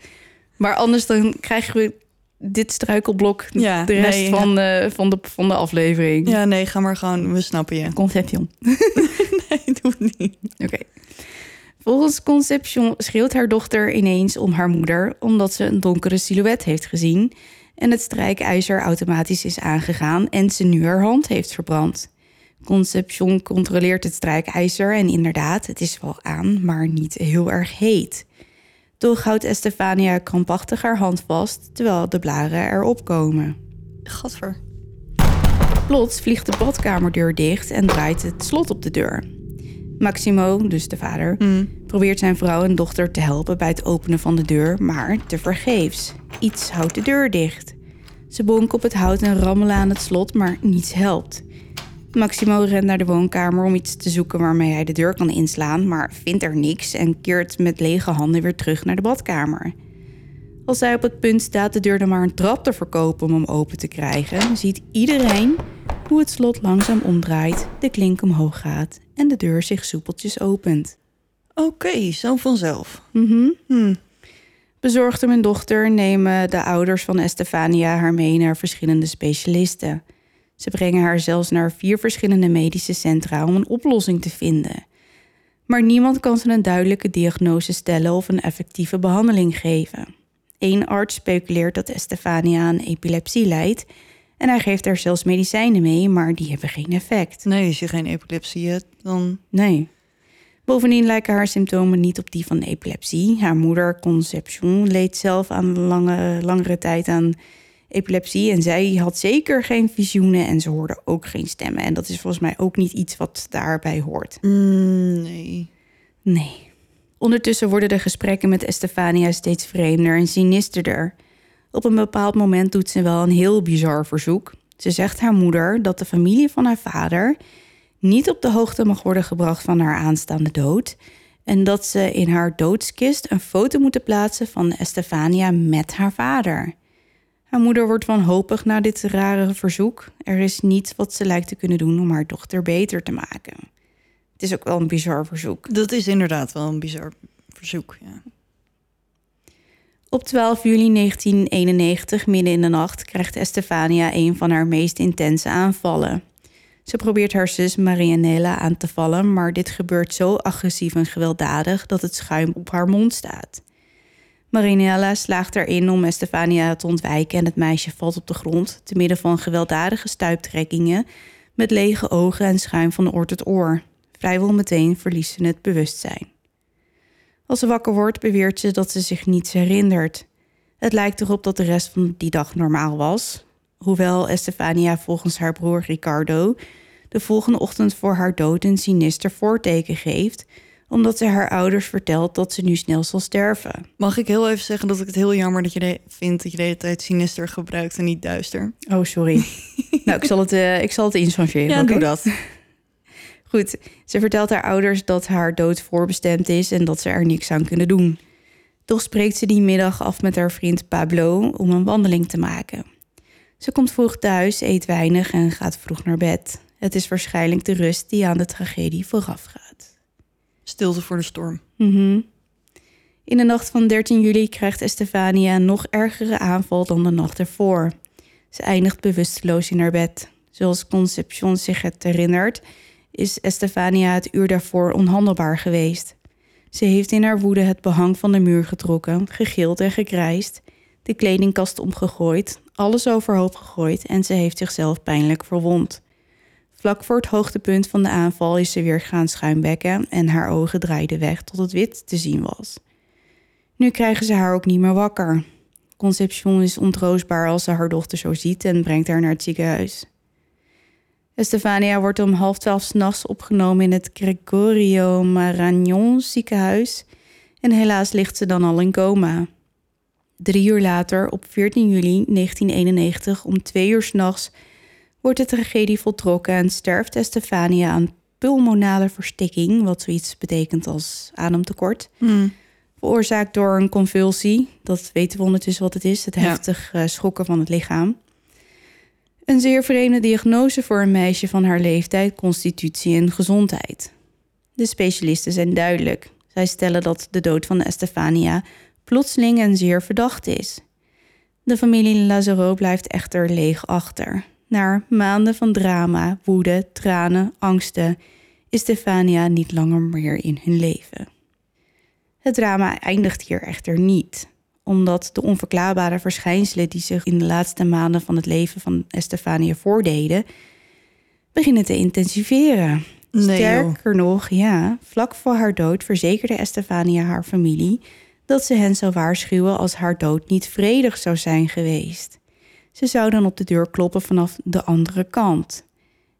Maar anders dan krijgen we dit struikelblok Ja, de rest nee, van, de, van, de, van de aflevering. Ja, nee, ga maar gewoon. We snappen je. Conception. Nee, doe het niet. Oké. Volgens Conception schreeuwt haar dochter ineens om haar moeder omdat ze een donkere silhouet heeft gezien en het strijkijzer automatisch is aangegaan en ze nu haar hand heeft verbrand. Conception controleert het strijkijzer en inderdaad, het is wel aan, maar niet heel erg heet. Toch houdt Estefania krampachtig haar hand vast terwijl de blaren erop komen. Gadver. Plots vliegt de badkamerdeur dicht en draait het slot op de deur. Maximo, dus de vader, probeert zijn vrouw en dochter te helpen bij het openen van de deur, maar tevergeefs. Iets houdt de deur dicht. Ze bonken op het hout en rammelen aan het slot, maar niets helpt. Maximo rent naar de woonkamer om iets te zoeken waarmee hij de deur kan inslaan, maar vindt er niks en keert met lege handen weer terug naar de badkamer. Als hij op het punt staat de deur dan maar een trap te verkopen om hem open te krijgen, ziet iedereen hoe het slot langzaam omdraait, de klink omhoog gaat en de deur zich soepeltjes opent. Oké, zo vanzelf. Mhm. Hm. Bezorgd om hun dochter nemen de ouders van Estefania haar mee naar verschillende specialisten. Ze brengen haar zelfs naar vier verschillende medische centra om een oplossing te vinden. Maar niemand kan ze een duidelijke diagnose stellen of een effectieve behandeling geven. Eén arts speculeert dat Estefania aan epilepsie lijdt en hij geeft haar zelfs medicijnen mee, maar die hebben geen effect. Nee, als je geen epilepsie hebt, dan... Nee. Bovendien lijken haar symptomen niet op die van epilepsie. Haar moeder, Conception, leed zelf aan lange, langere tijd aan epilepsie. En zij had zeker geen visioenen en ze hoorde ook geen stemmen. En dat is volgens mij ook niet iets wat daarbij hoort. Mm, nee. Nee. Ondertussen worden de gesprekken met Estefania steeds vreemder en sinisterder. Op een bepaald moment doet ze wel een heel bizar verzoek. Ze zegt haar moeder dat de familie van haar vader niet op de hoogte mag worden gebracht van haar aanstaande dood. En dat ze in haar doodskist een foto moeten plaatsen van Estefania met haar vader. Haar moeder wordt wanhopig na dit rare verzoek. Er is niets wat ze lijkt te kunnen doen om haar dochter beter te maken. Het is ook wel een bizar verzoek. Dat is inderdaad wel een bizar verzoek. Ja. Op 12 juli 1991, midden in de nacht, krijgt Estefania een van haar meest intense aanvallen. Ze probeert haar zus Marianella aan te vallen, maar dit gebeurt zo agressief en gewelddadig dat het schuim op haar mond staat. Marianella slaagt erin om Estefania te ontwijken en het meisje valt op de grond, te midden van gewelddadige stuiptrekkingen, met lege ogen en schuim van oor tot oor. Vrijwel meteen verliest ze het bewustzijn. Als ze wakker wordt, beweert ze dat ze zich niets herinnert. Het lijkt erop dat de rest van die dag normaal was, hoewel Estefania volgens haar broer Ricardo de volgende ochtend voor haar dood een sinister voorteken geeft, omdat ze haar ouders vertelt dat ze nu snel zal sterven. Mag ik heel even zeggen dat ik het heel jammer dat je de, vindt dat je de hele tijd sinister gebruikt en niet duister? Oh, sorry. nou, ik zal het, uh, ik zal het inchangeren. Ja, doe dat. Goed, ze vertelt haar ouders dat haar dood voorbestemd is en dat ze er niks aan kunnen doen. Toch spreekt ze die middag af met haar vriend Pablo om een wandeling te maken. Ze komt vroeg thuis, eet weinig en gaat vroeg naar bed. Het is waarschijnlijk de rust die aan de tragedie voorafgaat. Stilte voor de storm. Mhm. In de nacht van 13 juli krijgt Estefania een nog ergere aanval dan de nacht ervoor. Ze eindigt bewusteloos in haar bed. Zoals Concepcion zich het herinnert, is Estefania het uur daarvoor onhandelbaar geweest. Ze heeft in haar woede het behang van de muur getrokken, gegild en gekrijsd, de kledingkast omgegooid, alles overhoop gegooid en ze heeft zichzelf pijnlijk verwond. Vlak voor het hoogtepunt van de aanval is ze weer gaan schuimbekken en haar ogen draaiden weg tot het wit te zien was. Nu krijgen ze haar ook niet meer wakker. Concepcion is ontroostbaar als ze haar dochter zo ziet en brengt haar naar het ziekenhuis. Estefania wordt om half twaalf s'nachts opgenomen in het Gregorio Marañón ziekenhuis en helaas ligt ze dan al in coma. Drie uur later, op 14 juli 1991, om twee uur s'nachts, wordt de tragedie voltrokken en sterft Estefania aan pulmonale verstikking, wat zoiets betekent als ademtekort, Hmm. veroorzaakt door een convulsie. Dat weten we ondertussen wat het is, het Ja. heftig eh, schokken van het lichaam. Een zeer vreemde diagnose voor een meisje van haar leeftijd, constitutie en gezondheid. De specialisten zijn duidelijk. Zij stellen dat de dood van Estefania plotseling en zeer verdacht is. De familie Lazaro blijft echter leeg achter. Na maanden van drama, woede, tranen, angsten is Stefania niet langer meer in hun leven. Het drama eindigt hier echter niet, omdat de onverklaarbare verschijnselen die zich in de laatste maanden van het leven van Estefania voordeden, beginnen te intensiveren. Nee, joh. Sterker nog, ja, vlak voor haar dood verzekerde Estefania haar familie dat ze hen zou waarschuwen als haar dood niet vredig zou zijn geweest. Ze zou dan op de deur kloppen vanaf de andere kant.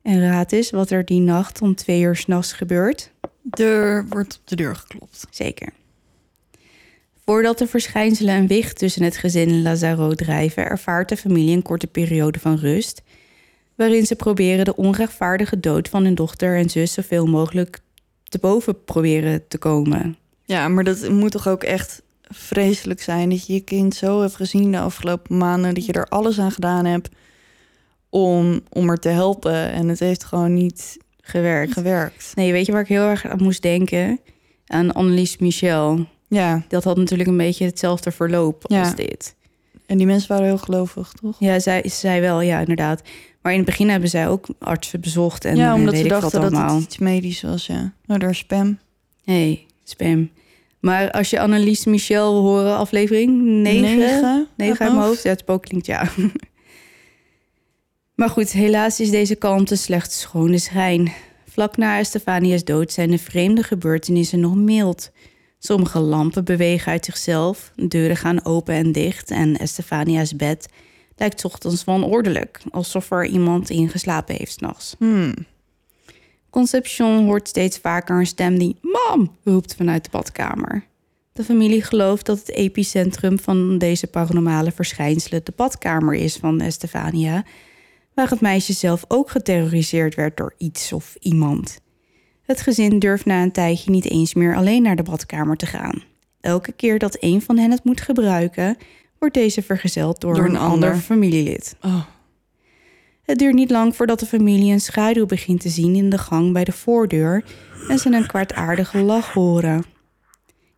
En raad eens wat er die nacht om twee uur s'nachts gebeurt. Er wordt op de deur geklopt. Zeker. Voordat de verschijnselen een wicht tussen het gezin Lazaro drijven, ervaart de familie een korte periode van rust, waarin ze proberen de onrechtvaardige dood van hun dochter en zus zoveel mogelijk te boven proberen te komen. Ja, maar dat moet toch ook echt vreselijk zijn dat je je kind zo hebt gezien de afgelopen maanden, dat je er alles aan gedaan hebt om, om er te helpen en het heeft gewoon niet Gewerkt. gewerkt. Nee, weet je waar ik heel erg aan moest denken? Aan Annelies Michel. Ja, Dat had natuurlijk een beetje hetzelfde verloop als Ja. dit. en die mensen waren heel gelovig, toch? Ja, zij, zij wel, ja, inderdaad. Maar in het begin hebben zij ook artsen bezocht en ja, eh, omdat weet ze ik dachten dat allemaal. het iets medisch was, ja. Oh, daar is spam. Nee, spam. Maar als je Annelies Michel wil horen, aflevering 9, 9, Negen uit mijn hoofd. Ja, het spook klinkt ja. maar goed, helaas is deze kalmte slechts schone schijn. Vlak na Estefania's dood zijn de vreemde gebeurtenissen nog mild. Sommige lampen bewegen uit zichzelf, deuren gaan open en dicht en Estefania's bed lijkt ochtends wanordelijk, alsof er iemand ingeslapen heeft s'nachts. Hmm. Concepcion hoort steeds vaker een stem die Mam roept vanuit de badkamer. De familie gelooft dat het epicentrum van deze paranormale verschijnselen de badkamer is van Estefania, waar het meisje zelf ook geterroriseerd werd door iets of iemand. Het gezin durft na een tijdje niet eens meer alleen naar de badkamer te gaan. Elke keer dat een van hen het moet gebruiken, wordt deze vergezeld door, Door een een ander ander. familielid. Oh. Het duurt niet lang voordat de familie een schaduw begint te zien in de gang bij de voordeur en ze een kwaadaardige lach horen.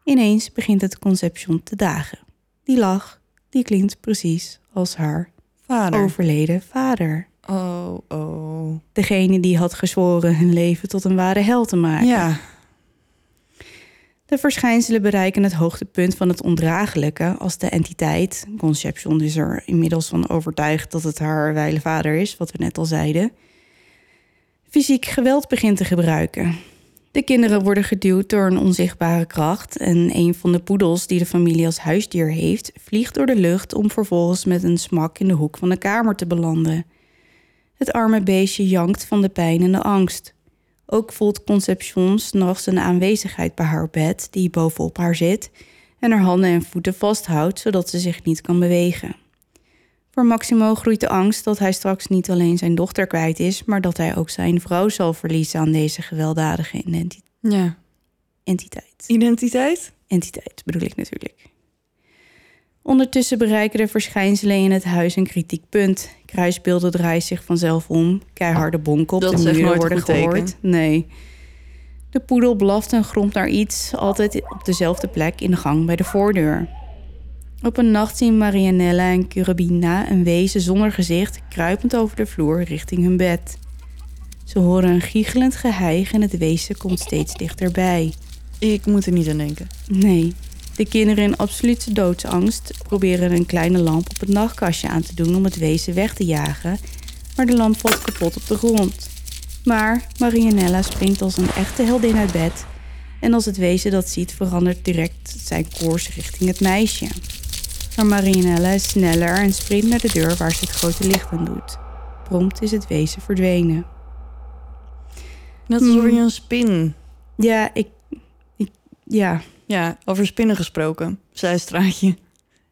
Ineens begint het Conception te dagen. Die lach, die klinkt precies als haar Vader. overleden vader. Oh, oh. Degene die had gezworen hun leven tot een ware hel te maken. Ja. De verschijnselen bereiken het hoogtepunt van het ondraaglijke als de entiteit, Conception is er inmiddels van overtuigd dat het haar wijle vader is, wat we net al zeiden, fysiek geweld begint te gebruiken. De kinderen worden geduwd door een onzichtbare kracht en een van de poedels die de familie als huisdier heeft, vliegt door de lucht om vervolgens met een smak in de hoek van de kamer te belanden. Het arme beestje jankt van de pijn en de angst. Ook voelt Concepcion s'nachts een aanwezigheid bij haar bed die bovenop haar zit en haar handen en voeten vasthoudt zodat ze zich niet kan bewegen. Voor Maximo groeit de angst dat hij straks niet alleen zijn dochter kwijt is, maar dat hij ook zijn vrouw zal verliezen aan deze gewelddadige identi- Ja. entiteit. Identiteit? Entiteit bedoel ik natuurlijk. Ondertussen bereiken de verschijnselen in het huis een kritiek punt. Kruisbeelden draaien zich vanzelf om. Keiharde bonken op Dat de muren worden teken. gehoord. Nee. De poedel blaft en gromt naar iets, altijd op dezelfde plek in de gang bij de voordeur. Op een nacht zien Marianella en Curabina een wezen zonder gezicht kruipend over de vloer richting hun bed. Ze horen een giechelend geheig en het wezen komt steeds dichterbij. Ik moet er niet aan denken. Nee, kinderen in absolute doodsangst proberen een kleine lamp op het nachtkastje aan te doen om het wezen weg te jagen, maar de lamp valt kapot op de grond. Maar Marianella springt als een echte heldin uit bed en als het wezen dat ziet verandert direct zijn koers richting het meisje. Maar Marianella is sneller en sprint naar de deur waar ze het grote licht aan doet. Prompt is het wezen verdwenen. Alsof Hmm. je een spin. Ja, ik, ik ja, Ja, over spinnen gesproken. Zijstraatje.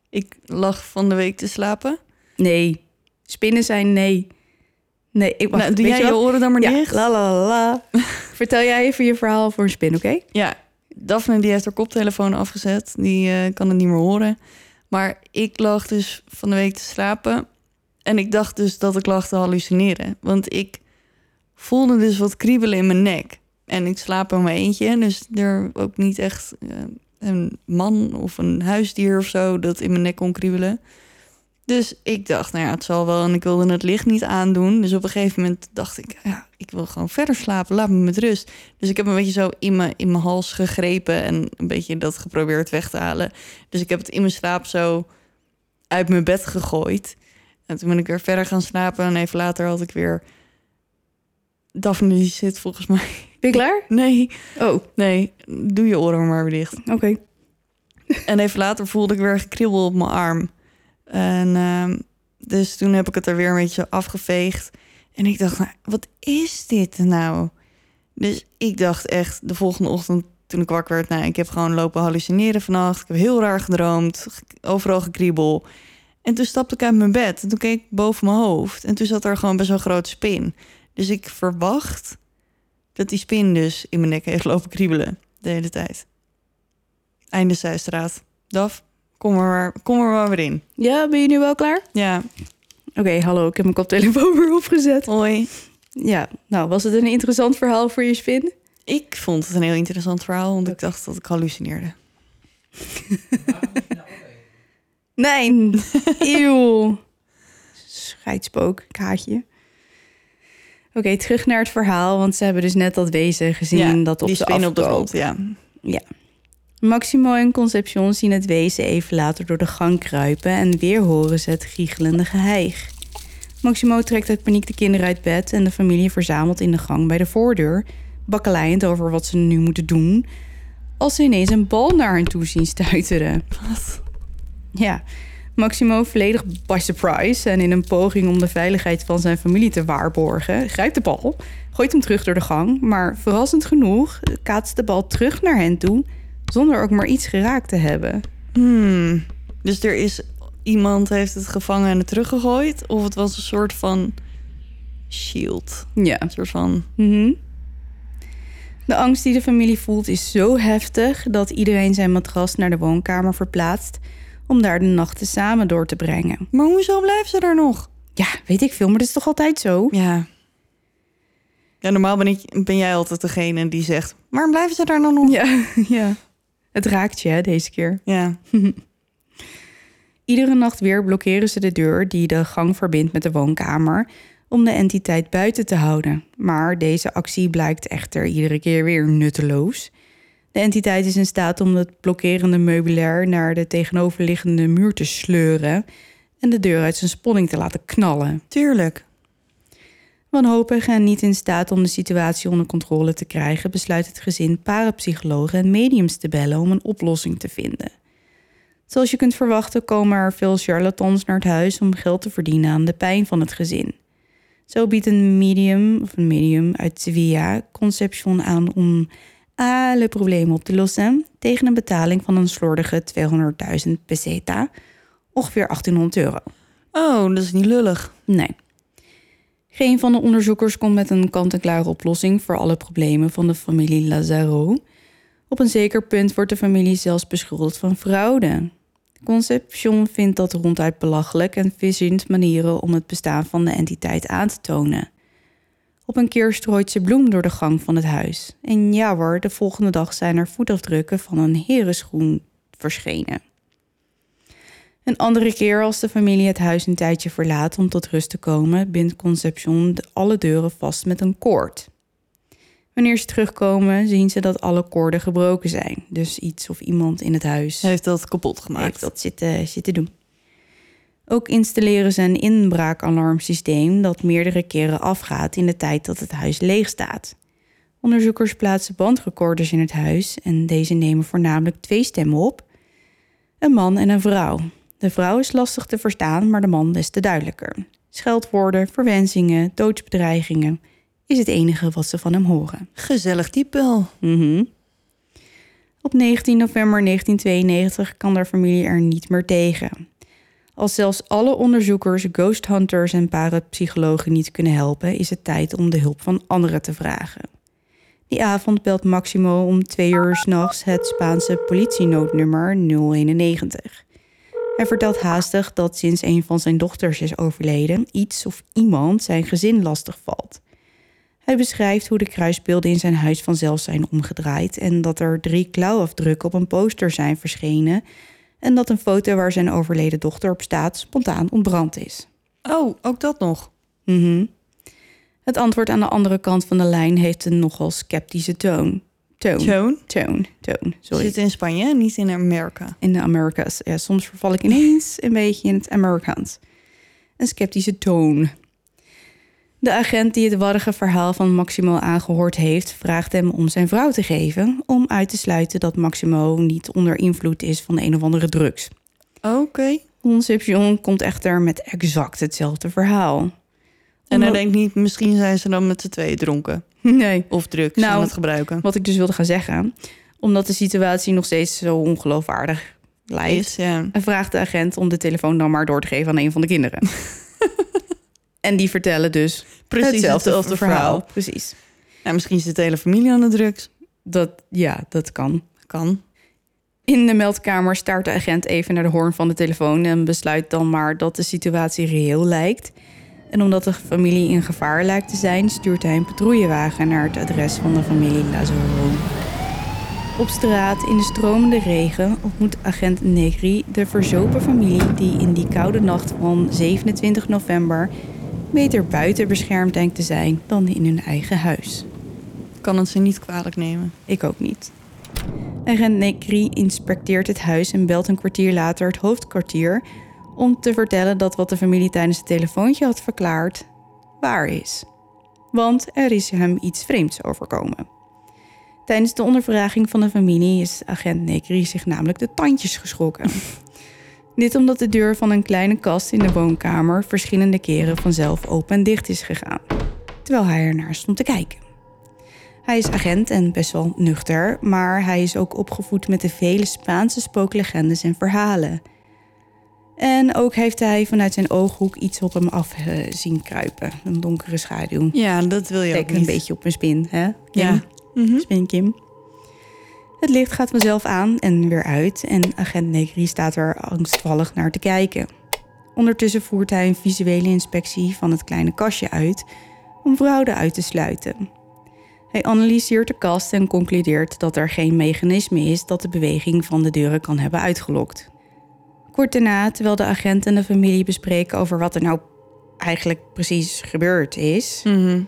Ik lag van de week te slapen. Nee. Spinnen zijn nee. Nee, ik wacht. nou, doe jij je oren dan maar ja, dicht? La la la la. Vertel jij even je verhaal voor een spin, oké? Ja, Daphne die heeft haar koptelefoon afgezet. Die eh, kan het niet meer horen. Maar ik lag dus van de week te slapen. En ik dacht dus dat ik lag te hallucineren. Want ik voelde dus wat kriebelen in mijn nek. En ik slaap in mijn eentje. Dus er ook niet echt eh, een man of een huisdier of zo... dat in mijn nek kon kriebelen. Dus ik dacht, nou ja, het zal wel. En ik wilde het licht niet aandoen. Dus op een gegeven moment dacht ik, ja, ik wil gewoon verder slapen. Laat me met rust. Dus ik heb een beetje zo in mijn, in mijn hals gegrepen en een beetje dat geprobeerd weg te halen. Dus ik heb het in mijn slaap zo uit mijn bed gegooid. En toen ben ik weer verder gaan slapen. En even later had ik weer... Daphne die zit volgens mij... Ben je klaar? Nee, Oh, nee, doe je oren maar weer dicht. oké. En even later voelde ik weer gekribbel op mijn arm. En ehm, dus toen heb ik het er weer een beetje afgeveegd. En ik dacht, nou, wat is dit nou? Dus ik dacht echt de volgende ochtend toen ik wakker werd... nou, ik heb gewoon lopen hallucineren vannacht. Ik heb heel raar gedroomd, ge- overal gekriebel. En toen stapte ik uit mijn bed en toen keek ik boven mijn hoofd. En toen zat er gewoon best wel een grote spin. Dus ik verwacht dat die spin dus in mijn nek heeft lopen kriebelen de hele tijd. Einde zijstraat. Daf, kom er, maar, kom er maar weer in. Ja, ben je nu wel klaar? Ja, Oké, hallo, ik heb mijn koptelefoon weer opgezet. hoi. Ja, nou, was het een interessant verhaal voor je spin? Ik vond het een heel interessant verhaal, want ik dacht dat ik hallucineerde. Nee, eeuw. Scheidspook, ik Oké, terug naar het verhaal, want ze hebben dus net dat wezen gezien dat op die ze op de grond, ja. Maximo en Concepcion zien het wezen even later door de gang kruipen en weer horen ze het giechelende geheig. Maximo trekt uit paniek de kinderen uit bed en de familie verzamelt in de gang bij de voordeur, bakkelijend over wat ze nu moeten doen, als ze ineens een bal naar hen toe zien stuiteren. Wat? Ja, Maximo volledig by surprise en in een poging om de veiligheid van zijn familie te waarborgen, grijpt de bal, gooit hem terug door de gang, maar verrassend genoeg kaatst de bal terug naar hen toe zonder ook maar iets geraakt te hebben. Hmm. Dus er is iemand heeft het gevangen en het teruggegooid? Of het was een soort van shield? Ja. Een soort van... Mhm. De angst die de familie voelt is zo heftig dat iedereen zijn matras naar de woonkamer verplaatst om daar de nachten samen door te brengen. Maar hoezo blijven ze daar nog? Ja, weet ik veel, maar dat is toch altijd zo? Ja. Ja, normaal ben, ik, ben jij altijd degene die zegt... waarom blijven ze daar dan nog? Ja, ja. Het raakt je hè, deze keer. Ja. Iedere nacht weer blokkeren ze de deur die de gang verbindt met de woonkamer om de entiteit buiten te houden. Maar deze actie blijkt echter iedere keer weer nutteloos. De entiteit is in staat om het blokkerende meubilair naar de tegenoverliggende muur te sleuren en de deur uit zijn sponning te laten knallen. Tuurlijk. Wanhopig en niet in staat om de situatie onder controle te krijgen, besluit het gezin parapsychologen en mediums te bellen om een oplossing te vinden. Zoals je kunt verwachten komen er veel charlatans naar het huis om geld te verdienen aan de pijn van het gezin. Zo biedt een medium of een medium uit Sevilla Conception aan om alle problemen op te lossen tegen een betaling van een slordige 200.000 peseta, ongeveer 1800 euro. Oh, dat is niet lullig. Nee. Geen van de onderzoekers komt met een kant-en-klare oplossing voor alle problemen van de familie Lazaro. Op een zeker punt wordt de familie zelfs beschuldigd van fraude. Concepcion vindt dat ronduit belachelijk en verzint manieren om het bestaan van de entiteit aan te tonen. Op een keer strooit ze bloem door de gang van het huis. En ja hoor, de volgende dag zijn er voetafdrukken van een herenschoen verschenen. Een andere keer als de familie het huis een tijdje verlaat om tot rust te komen, bindt Concepcion de- alle deuren vast met een koord. Wanneer ze terugkomen, zien ze dat alle koorden gebroken zijn. Dus iets of iemand in het huis heeft dat kapot gemaakt. heeft dat zitten, zitten doen. Ook installeren ze een inbraakalarmsysteem dat meerdere keren afgaat in de tijd dat het huis leeg staat. Onderzoekers plaatsen bandrecorders in het huis en deze nemen voornamelijk twee stemmen op: een man en een vrouw. De vrouw is lastig te verstaan, maar de man des te duidelijker. Scheldwoorden, verwensingen, doodsbedreigingen is het enige wat ze van hem horen. Gezellig type wel. Mhm. Op 19 november 1992 kan de familie er niet meer tegen. Als zelfs alle onderzoekers, ghost hunters en parapsychologen niet kunnen helpen, is het tijd om de hulp van anderen te vragen. Die avond belt Maximo om twee uur s'nachts het Spaanse politienoodnummer 091. Hij vertelt haastig dat sinds een van zijn dochters is overleden, iets of iemand zijn gezin lastig valt. Hij beschrijft hoe de kruisbeelden in zijn huis vanzelf zijn omgedraaid en dat er drie klauwafdrukken op een poster zijn verschenen en dat een foto waar zijn overleden dochter op staat spontaan ontbrand is. Oh, ook dat nog. Mhm. Het antwoord aan de andere kant van de lijn heeft een nogal sceptische toon. Toon. Toon. Toon. Ze Sorry. zit in Spanje, niet in Amerika. In de Americas. Ja, soms verval ik ineens een beetje in het Amerikaans. Een sceptische toon. De agent die het warrige verhaal van Maximo aangehoord heeft, vraagt hem om zijn vrouw te geven om uit te sluiten dat Maximo niet onder invloed is van een of andere drugs. Oké. Concepcion komt echter met exact hetzelfde verhaal. En hij denkt niet, misschien zijn ze dan met z'n tweeën dronken. Nee, Of drugs Nou, aan het gebruiken. wat ik dus wilde gaan zeggen. Omdat de situatie nog steeds zo ongeloofwaardig lijkt. Is, ja. En vraagt de agent om de telefoon dan maar door te geven aan een van de kinderen. en die vertellen dus Precies hetzelfde, hetzelfde verhaal. verhaal. Precies. ja. Misschien zit de hele familie aan de drugs. Dat, ja, dat kan. Kan. In de meldkamer staart de agent even naar de hoorn van de telefoon en besluit dan maar dat de situatie reëel lijkt. En omdat de familie in gevaar lijkt te zijn, stuurt hij een patrouillewagen naar het adres van de familie Lazaro. Op straat in de stromende regen ontmoet agent Negri de verzopen familie die in die koude nacht van 27 november beter buiten beschermd denkt te zijn dan in hun eigen huis. Kan het ze niet kwalijk nemen. Ik ook niet. Agent Negri inspecteert het huis en belt een kwartier later het hoofdkwartier om te vertellen dat wat de familie tijdens het telefoontje had verklaard waar is. Want er is hem iets vreemds overkomen. Tijdens de ondervraging van de familie is agent Negri zich namelijk de tandjes geschrokken. Dit omdat de deur van een kleine kast in de woonkamer verschillende keren vanzelf open en dicht is gegaan, terwijl hij ernaar stond te kijken. Hij is agent en best wel nuchter, maar hij is ook opgevoed met de vele Spaanse spooklegendes en verhalen. En ook heeft hij vanuit zijn ooghoek iets op hem af eh, zien kruipen. Een donkere schaduw. Ja, dat wil je ook Lijkt niet. een beetje op een spin, hè? Kim? Ja. Mhm. Spin Kim. Het licht gaat vanzelf aan en weer uit en agent Negri staat er angstvallig naar te kijken. Ondertussen voert hij een visuele inspectie van het kleine kastje uit om fraude uit te sluiten. Hij analyseert de kast en concludeert dat er geen mechanisme is dat de beweging van de deuren kan hebben uitgelokt. Kort daarna, terwijl de agent en de familie bespreken over wat er nou eigenlijk precies gebeurd is, Mhm.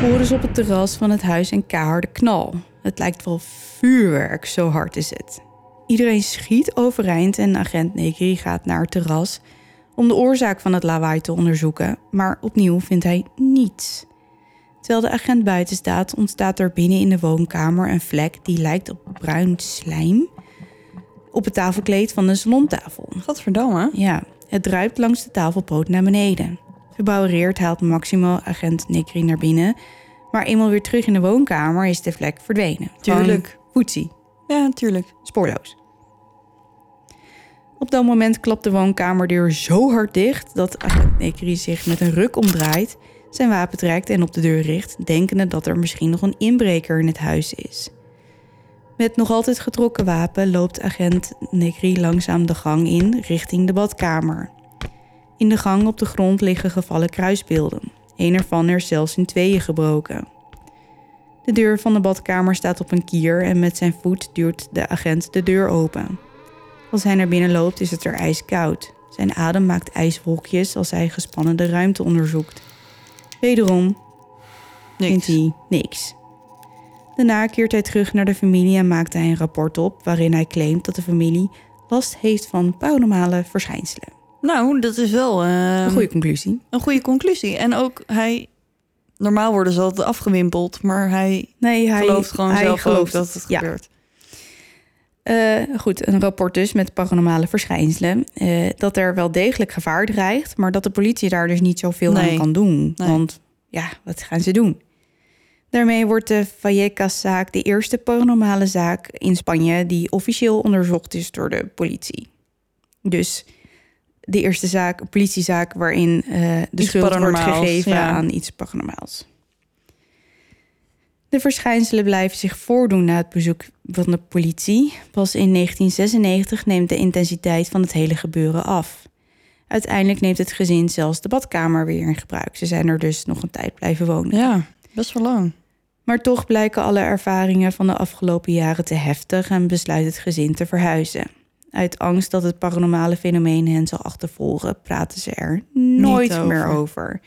horen ze op het terras van het huis een keiharde knal. Het lijkt wel vuurwerk, zo hard is het. Iedereen schiet overeind en agent Negri gaat naar het terras om de oorzaak van het lawaai te onderzoeken, maar opnieuw vindt hij niets. Terwijl de agent buiten staat, ontstaat er binnen in de woonkamer een vlek die lijkt op bruin slijm op het tafelkleed van de salontafel. Gadverdamme. Ja, het druipt langs de tafelpoot naar beneden. Verbouwereerd haalt Maximo agent Negri naar binnen. Maar eenmaal weer terug in de woonkamer is de vlek verdwenen. Tuurlijk. Poetsie, Ja, natuurlijk. spoorloos. Op dat moment klapt de woonkamerdeur zo hard dicht... dat agent Negri zich met een ruk omdraait, zijn wapen trekt en op de deur richt... denkende dat er misschien nog een inbreker in het huis is. Met nog altijd getrokken wapen loopt agent Negri langzaam de gang in richting de badkamer. In de gang op de grond liggen gevallen kruisbeelden. Een ervan is zelfs in tweeën gebroken. De deur van de badkamer staat op een kier en met zijn voet duwt de agent de deur open. Als hij naar binnen loopt is het er ijskoud. Zijn adem maakt ijswolkjes als hij gespannen de ruimte onderzoekt. Wederom vindt hij niks. Daarna keert hij terug naar de familie en maakt hij een rapport op waarin hij claimt dat de familie last heeft van paranormale verschijnselen. Nou, dat is wel eh, Een goede conclusie. een goede conclusie. En ook hij... Normaal worden ze altijd afgewimpeld, maar hij Nee, hij gelooft gewoon hij zelf gelooft dat het ja. gebeurt. Eh, goed, een rapport dus met paranormale verschijnselen. eh, dat er wel degelijk gevaar dreigt, maar dat de politie daar dus niet zoveel Nee. aan kan doen. Nee. Want ja, wat gaan ze doen? Daarmee wordt de Vallecas-zaak de eerste paranormale zaak in Spanje die officieel onderzocht is door de politie. Dus de eerste zaak, een politiezaak waarin eh, de Iets schuld wordt gegeven ja. aan iets paranormaals. De verschijnselen blijven zich voordoen na het bezoek van de politie. Pas in 1996 neemt de intensiteit van het hele gebeuren af. Uiteindelijk neemt het gezin zelfs de badkamer weer in gebruik. Ze zijn er dus nog een tijd blijven wonen. Ja, best wel lang. Maar toch blijken alle ervaringen van de afgelopen jaren te heftig en besluit het gezin te verhuizen. Uit angst dat het paranormale fenomeen hen zal achtervolgen, praten ze er nooit over. meer over.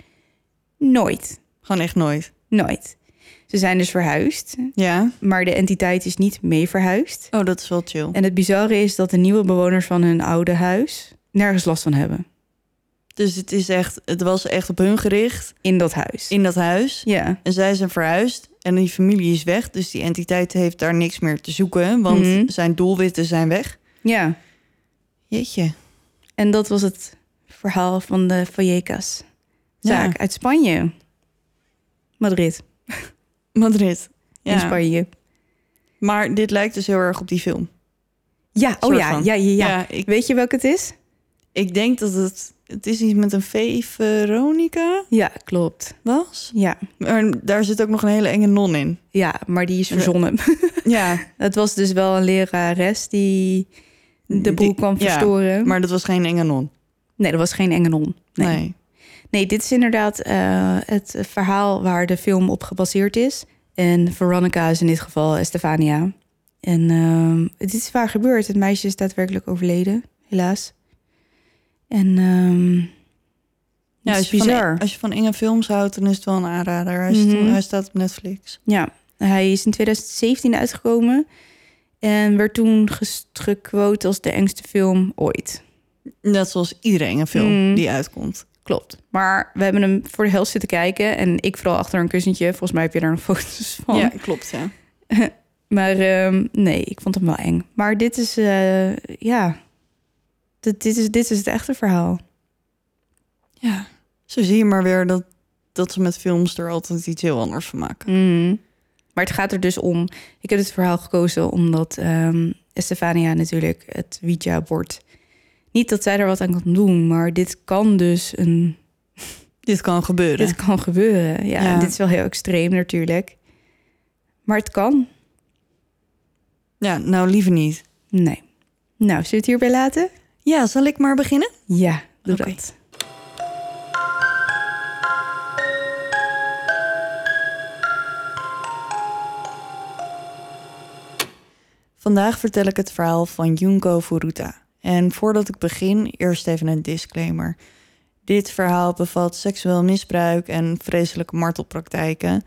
Nooit. Gewoon echt nooit. Nooit. Ze zijn dus verhuisd, Ja. maar de entiteit is niet mee verhuisd. Oh, dat is wel chill. En het bizarre is dat de nieuwe bewoners van hun oude huis nergens last van hebben. Dus het, is echt, het was echt op hun gericht In dat huis. in dat huis. Ja. En zij zijn verhuisd en die familie is weg. Dus die entiteit heeft daar niks meer te zoeken. Want Mhm. zijn doelwitten zijn weg. Ja. Jeetje. En dat was het verhaal van de Vallecas. Zaak Ja. uit Spanje. Madrid, Madrid. in Ja. Spanje. Maar dit lijkt dus heel erg op die film. Ja, oh ja, ja, ja, ja. Ja, ik, Weet je welke het is? ik denk dat het... Het is iets met een V. Veronica Ja, klopt. was. Ja, Maar daar zit ook nog een hele enge non in. ja maar die is verzonnen. Ja, het was dus wel een lerares die de Die- boel kwam ja, verstoren. maar dat was geen enge non. Nee, dat was geen enge non. Nee. Nee. Nee, dit is inderdaad eh, het verhaal waar de film op gebaseerd is. En Veronica is in dit geval Estefania. En ehm, het is waar gebeurd. Het meisje is daadwerkelijk overleden, helaas. En ehm Ja, het als je, bizar. van, als je van enge films houdt, dan is het wel een aanrader. Hij, Mhm. hij staat op Netflix. Ja, hij is in 2017 uitgekomen. En werd toen gequote als de engste film ooit. Net zoals iedereen een film Mm. die uitkomt. Klopt. Maar we hebben hem voor de helft zitten kijken. En ik vooral achter een kussentje. Volgens mij heb je daar nog foto's van. Ja, klopt, ja. Maar ehm, nee, ik vond hem wel eng. Maar dit is, eh, ja... Dit, dit, is, dit is het echte verhaal. Ja. Zo zie je maar weer dat, dat ze met films er altijd iets heel anders van maken. Mhm. Maar het gaat er dus om... Ik heb dit verhaal gekozen omdat ehm Estefania natuurlijk het Ouija-bord... Niet dat zij er wat aan kan doen, maar dit kan dus een... Dit kan gebeuren. Dit kan gebeuren. Ja, dit is wel heel extreem natuurlijk. Maar het kan. Ja, nou liever niet. Nee. Nou, zullen we het hierbij laten? Ja, zal ik maar beginnen? Ja, doe dat. Vandaag vertel ik het verhaal van Junko Furuta. En voordat ik begin, eerst even een disclaimer. Dit verhaal bevat seksueel misbruik en vreselijke martelpraktijken.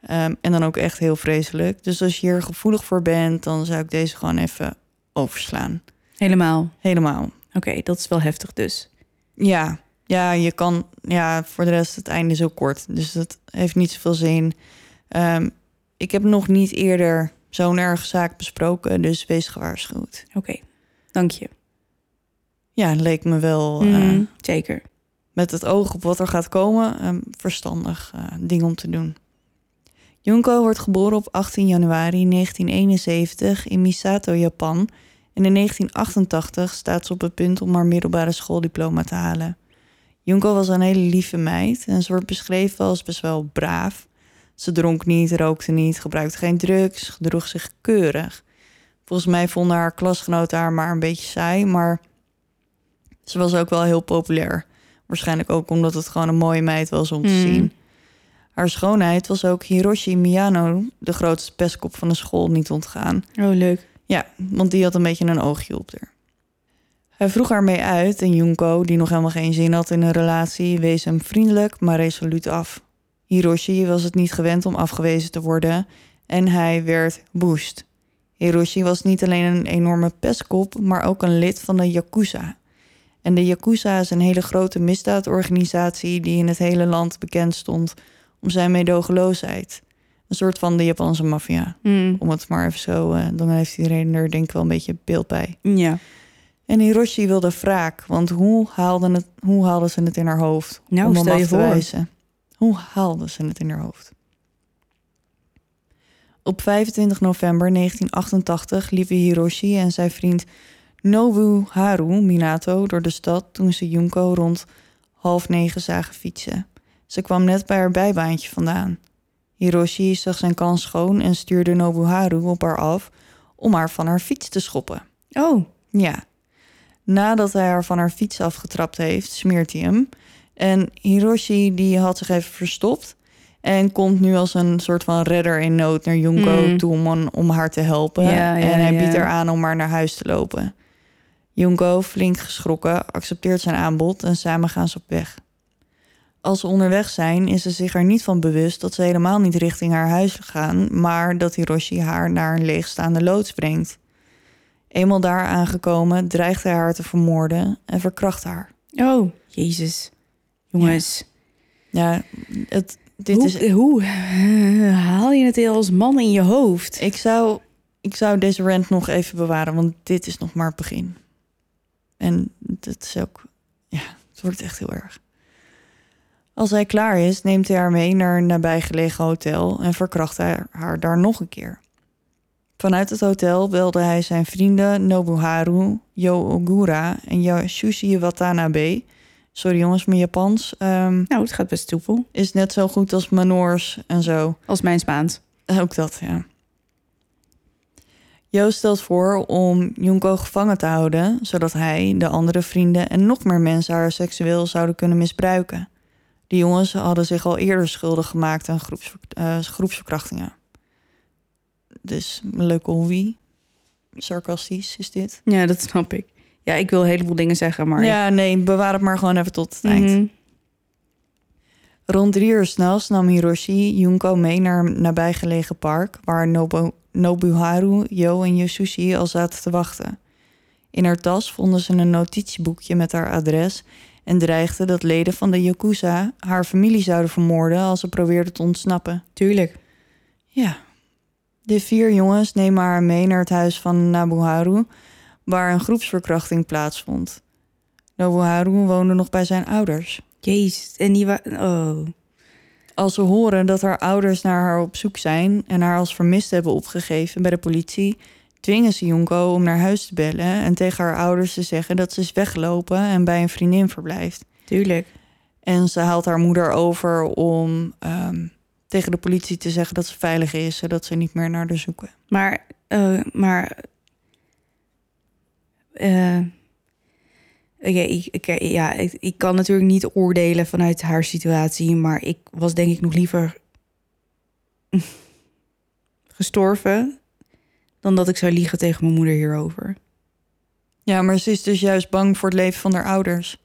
Ehm, en dan ook echt heel vreselijk. Dus als je hier gevoelig voor bent, dan zou ik deze gewoon even overslaan. Helemaal. Helemaal. Oké, dat is wel heftig dus. Ja, ja, je kan. Ja, voor de rest, het einde is ook kort. Dus dat heeft niet zoveel zin. Ehm, ik heb nog niet eerder zo'n erge zaak besproken, dus wees gewaarschuwd. Oké, dank je. Ja, leek me wel eh, Mhm, Zeker. met het oog op wat er gaat komen een verstandig eh, ding om te doen. Junko wordt geboren op 18 januari 1971 in Misato, Japan. En in 1988 staat ze op het punt om haar middelbare schooldiploma te halen. Junko was een hele lieve meid en ze wordt beschreven als best wel braaf. Ze dronk niet, rookte niet, gebruikte geen drugs, gedroeg zich keurig. Volgens mij vonden haar klasgenoten haar maar een beetje saai, maar ze was ook wel heel populair. Waarschijnlijk ook omdat het gewoon een mooie meid was om te Hmm. zien. Haar schoonheid was ook Hiroshi Miyano, de grootste pestkop van de school, niet ontgaan. Oh, leuk. Ja, want die had een beetje een oogje op haar. Hij vroeg haar mee uit en Junko, die nog helemaal geen zin had in een relatie, wees hem vriendelijk maar resoluut af. Hiroshi was het niet gewend om afgewezen te worden en hij werd woest. Hiroshi was niet alleen een enorme pestkop, maar ook een lid van de Yakuza. En de Yakuza is een hele grote misdaadorganisatie die in het hele land bekend stond om zijn meedogenloosheid. Een soort van de Japanse maffia Mm, om het maar even zo, eh, dan heeft iedereen er denk ik wel een beetje beeld bij. Ja. En Hiroshi wilde wraak, want hoe haalde, het, hoe ze het in haar hoofd? Nou, om hem af te voor. wijzen? Hoe haalde ze het in haar hoofd? Op 25 november 1988 liepen Hiroshi en zijn vriend Nobuharu Minato door de stad toen ze Junko rond half negen zagen fietsen. Ze kwam net bij haar bijbaantje vandaan. Hiroshi zag zijn kans schoon en stuurde Nobuharu op haar af om haar van haar fiets te schoppen. Oh, Ja. Nadat hij haar van haar fiets afgetrapt heeft, smeert hij hem. En Hiroshi die had zich even verstopt. En komt nu als een soort van redder in nood naar Junko Mm. toe om, om haar te helpen. Ja, ja, en hij ja. biedt haar aan om maar naar huis te lopen. Junko, flink geschrokken, accepteert zijn aanbod en samen gaan ze op weg. Als ze onderweg zijn, is ze zich er niet van bewust dat ze helemaal niet richting haar huis gaan, maar dat Hiroshi haar naar een leegstaande loods brengt. Eenmaal daar aangekomen, dreigt hij haar te vermoorden en verkracht haar. oh, jezus. Jongens, Ja, het, dit hoe, is. hoe eh, haal je het als man in je hoofd? Ik zou, ik zou deze rant nog even bewaren, want dit is nog maar het begin. En het is ook. Ja, het wordt echt heel erg. Als hij klaar is, neemt hij haar mee naar een nabijgelegen hotel en verkracht hij haar daar nog een keer. Vanuit het hotel belde hij zijn vrienden Nobuharu, Yo Ogura en Yasushi Watanabe. Sorry jongens, mijn Japans ehm, Nou, het gaat best soepel. is net zo goed als mijn Noors en zo. Als mijn Spaans. Ook dat, ja. Jo stelt voor om Junko gevangen te houden, zodat hij, de andere vrienden en nog meer mensen haar seksueel zouden kunnen misbruiken. De jongens hadden zich al eerder schuldig gemaakt aan groepsver- eh, groepsverkrachtingen. Dus een leuke hobby. Sarcastisch is dit. Ja, dat snap ik. Ja, ik wil een heleboel dingen zeggen, maar... Ja, nee, bewaar het maar gewoon even tot het eind. Mhm. Rond drie uur s'nachts nam Hiroshi Junko mee naar een nabijgelegen park... waar Nobu, Nobuharu, Jo en Yasushi al zaten te wachten. In haar tas vonden ze een notitieboekje met haar adres en dreigde dat leden van de Yakuza haar familie zouden vermoorden als ze probeerde te ontsnappen. Tuurlijk. Ja. De vier jongens nemen haar mee naar het huis van Nabuharu, waar een groepsverkrachting plaatsvond. Nabuharu woonde nog bij zijn ouders. Jezus. En die wa- Oh. Als ze horen dat haar ouders naar haar op zoek zijn en haar als vermist hebben opgegeven bij de politie, dwingen ze Junko om naar huis te bellen en tegen haar ouders te zeggen dat ze is weggelopen en bij een vriendin verblijft. Tuurlijk. En ze haalt haar moeder over om ehm, tegen de politie te zeggen dat ze veilig is, zodat ze niet meer naar haar zoeken. Maar, eh, maar. Eh, Oké, ik, ik- ja, ik, ik kan natuurlijk niet oordelen vanuit haar situatie, maar ik was denk ik nog liever gestorven dan dat ik zou liegen tegen mijn moeder hierover. Ja, maar ze is dus juist bang voor het leven van haar ouders.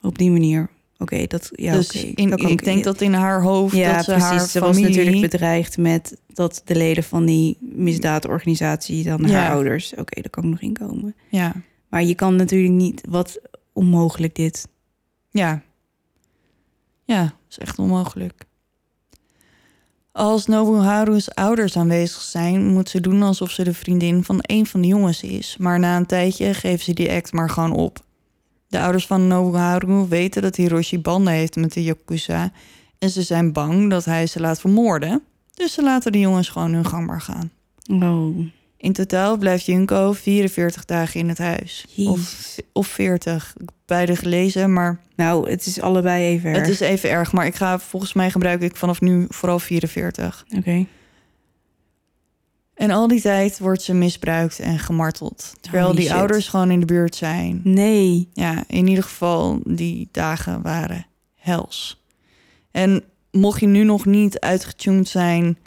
Op die manier. Oké, dat ja, dus in- dat kan ik denk dat in haar hoofd ja, dat ze precies. haar Ze was familie... natuurlijk bedreigd met dat de leden van die misdaadorganisatie dan Ja. haar ouders. Oké, daar kan ik nog in komen. Ja, Maar je kan natuurlijk niet, wat onmogelijk dit. ja. Ja, is echt onmogelijk. Als Nobuharu's ouders aanwezig zijn, moet ze doen alsof ze de vriendin van een van de jongens is. Maar na een tijdje geven ze die act maar gewoon op. De ouders van Nobuharu weten dat Hiroshi banden heeft met de Yakuza. En ze zijn bang dat hij ze laat vermoorden. Dus ze laten de jongens gewoon hun gang maar gaan. Oh, In totaal blijft Junko 44 dagen in het huis. Of, of 40. Ik heb Beide gelezen, maar nou, het is allebei even erg. het is even erg. Maar ik ga volgens mij gebruik ik vanaf nu vooral 44. Oké. En al die tijd wordt ze misbruikt en gemarteld. Terwijl Holy die shit. ouders gewoon in de buurt zijn. Nee. Ja, in ieder geval, die dagen waren hels. En mocht je nu nog niet uitgetuned zijn,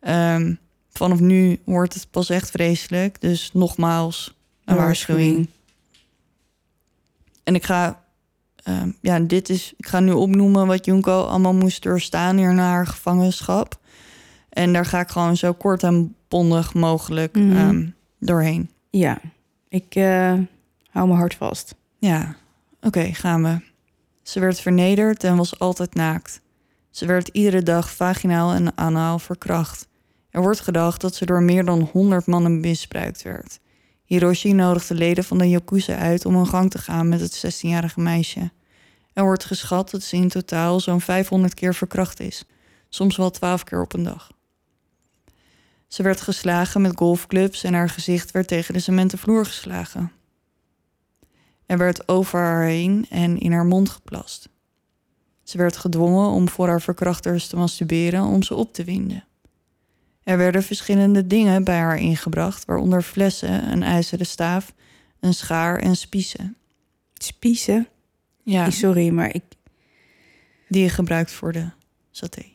ehm, vanaf nu wordt het pas echt vreselijk. Dus nogmaals, een waarschuwing. En ik ga, ehm, ja, dit is, ik ga nu opnoemen wat Junko allemaal moest doorstaan hier na haar gevangenschap. En daar ga ik gewoon zo kort en bondig mogelijk Mhm. ehm, doorheen. Ja, ik eh, hou mijn hart vast. Ja, oké, gaan we. Ze werd vernederd en was altijd naakt. Ze werd iedere dag vaginaal en anaal verkracht. Er wordt gedacht dat ze door meer dan 100 mannen misbruikt werd. Hiroshi nodigde leden van de Yakuza uit om een gang te gaan met het 16-jarige meisje. Er wordt geschat dat ze in totaal zo'n 500 keer verkracht is, soms wel 12 keer op een dag. Ze werd geslagen met golfclubs en haar gezicht werd tegen de cementen vloer geslagen. Er werd over haar heen en in haar mond geplast. Ze werd gedwongen om voor haar verkrachters te masturberen om ze op te winden. Er werden verschillende dingen bij haar ingebracht, waaronder flessen, een ijzeren staaf, een schaar en spiezen. Spiezen? Ja, Sorry, maar ik... die je gebruikt voor de saté.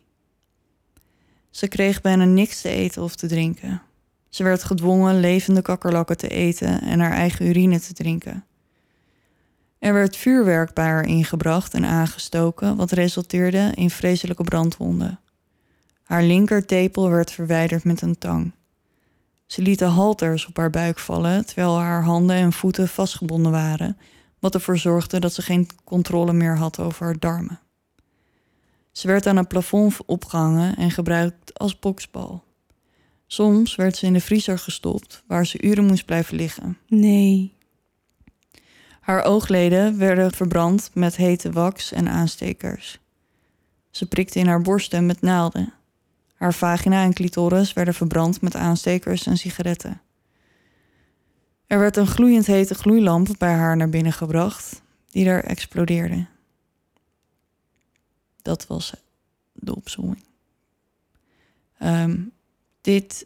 Ze kreeg bijna niks te eten of te drinken. Ze werd gedwongen levende kakkerlakken te eten en haar eigen urine te drinken. Er werd vuurwerk bij haar ingebracht en aangestoken, wat resulteerde in vreselijke brandwonden. Haar linkertepel werd verwijderd met een tang. Ze liet de halters op haar buik vallen, terwijl haar handen en voeten vastgebonden waren, wat ervoor zorgde dat ze geen controle meer had over haar darmen. Ze werd aan een plafond opgehangen en gebruikt als boksbal. Soms werd ze in de vriezer gestopt, waar ze uren moest blijven liggen. Nee. Haar oogleden werden verbrand met hete wax en aanstekers. Ze prikte in haar borsten met naalden. Haar vagina en clitoris werden verbrand met aanstekers en sigaretten. Er werd een gloeiend hete gloeilamp bij haar naar binnen gebracht, die daar explodeerde. Dat was de opzomming. Ehm, dit.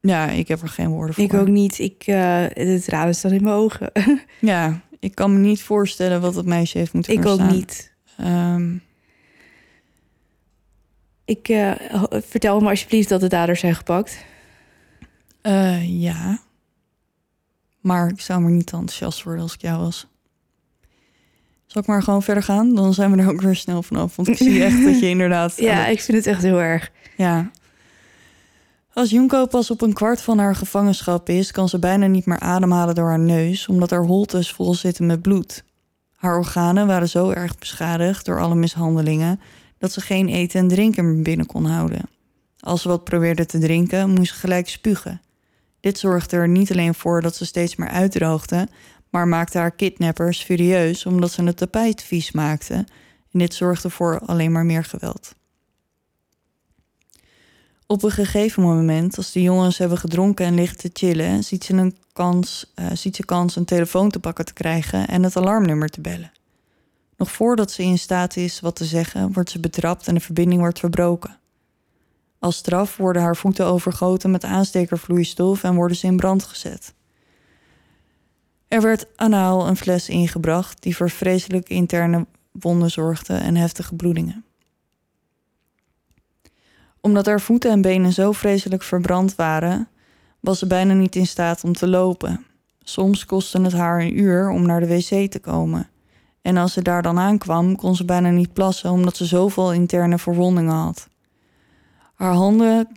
Ja, ik heb er geen woorden voor. Ik ook niet. Ik, eh het raden staat in mijn ogen. Ja, ik kan me niet voorstellen wat het meisje heeft moeten ik ook niet. Ehm, Ik eh, vertel me alsjeblieft dat de daders zijn gepakt. eh, ja. Maar ik zou maar niet enthousiast worden als ik jou was. Zal ik maar gewoon verder gaan? Dan zijn we er ook weer snel vanaf. Want ik zie echt dat je inderdaad... Ja, ik vind het echt heel erg. Ja. Als Junko pas op een kwart van haar gevangenschap is, kan ze bijna niet meer ademhalen door haar neus, omdat haar holtes vol zitten met bloed. Haar organen waren zo erg beschadigd door alle mishandelingen dat ze geen eten en drinken meer binnen kon houden. Als ze wat probeerde te drinken, moest ze gelijk spugen. Dit zorgde er niet alleen voor dat ze steeds meer uitdroogde, maar maakte haar kidnappers furieus omdat ze het tapijt vies maakte. En dit zorgde voor alleen maar meer geweld. Op een gegeven moment, als de jongens hebben gedronken en liggen te chillen, ziet ze, een kans, uh, ziet ze kans een telefoon te pakken te krijgen en het alarmnummer te bellen. Nog voordat ze in staat is wat te zeggen, wordt ze betrapt en de verbinding wordt verbroken. Als straf worden haar voeten overgoten met aanstekervloeistof en worden ze in brand gezet. Er werd anaal een fles ingebracht die voor vreselijke interne wonden zorgde en heftige bloedingen. Omdat haar voeten en benen zo vreselijk verbrand waren, was ze bijna niet in staat om te lopen. Soms kostte het haar een uur om naar de wc te komen. En als ze daar dan aankwam, kon ze bijna niet plassen omdat ze zoveel interne verwondingen had. Haar handen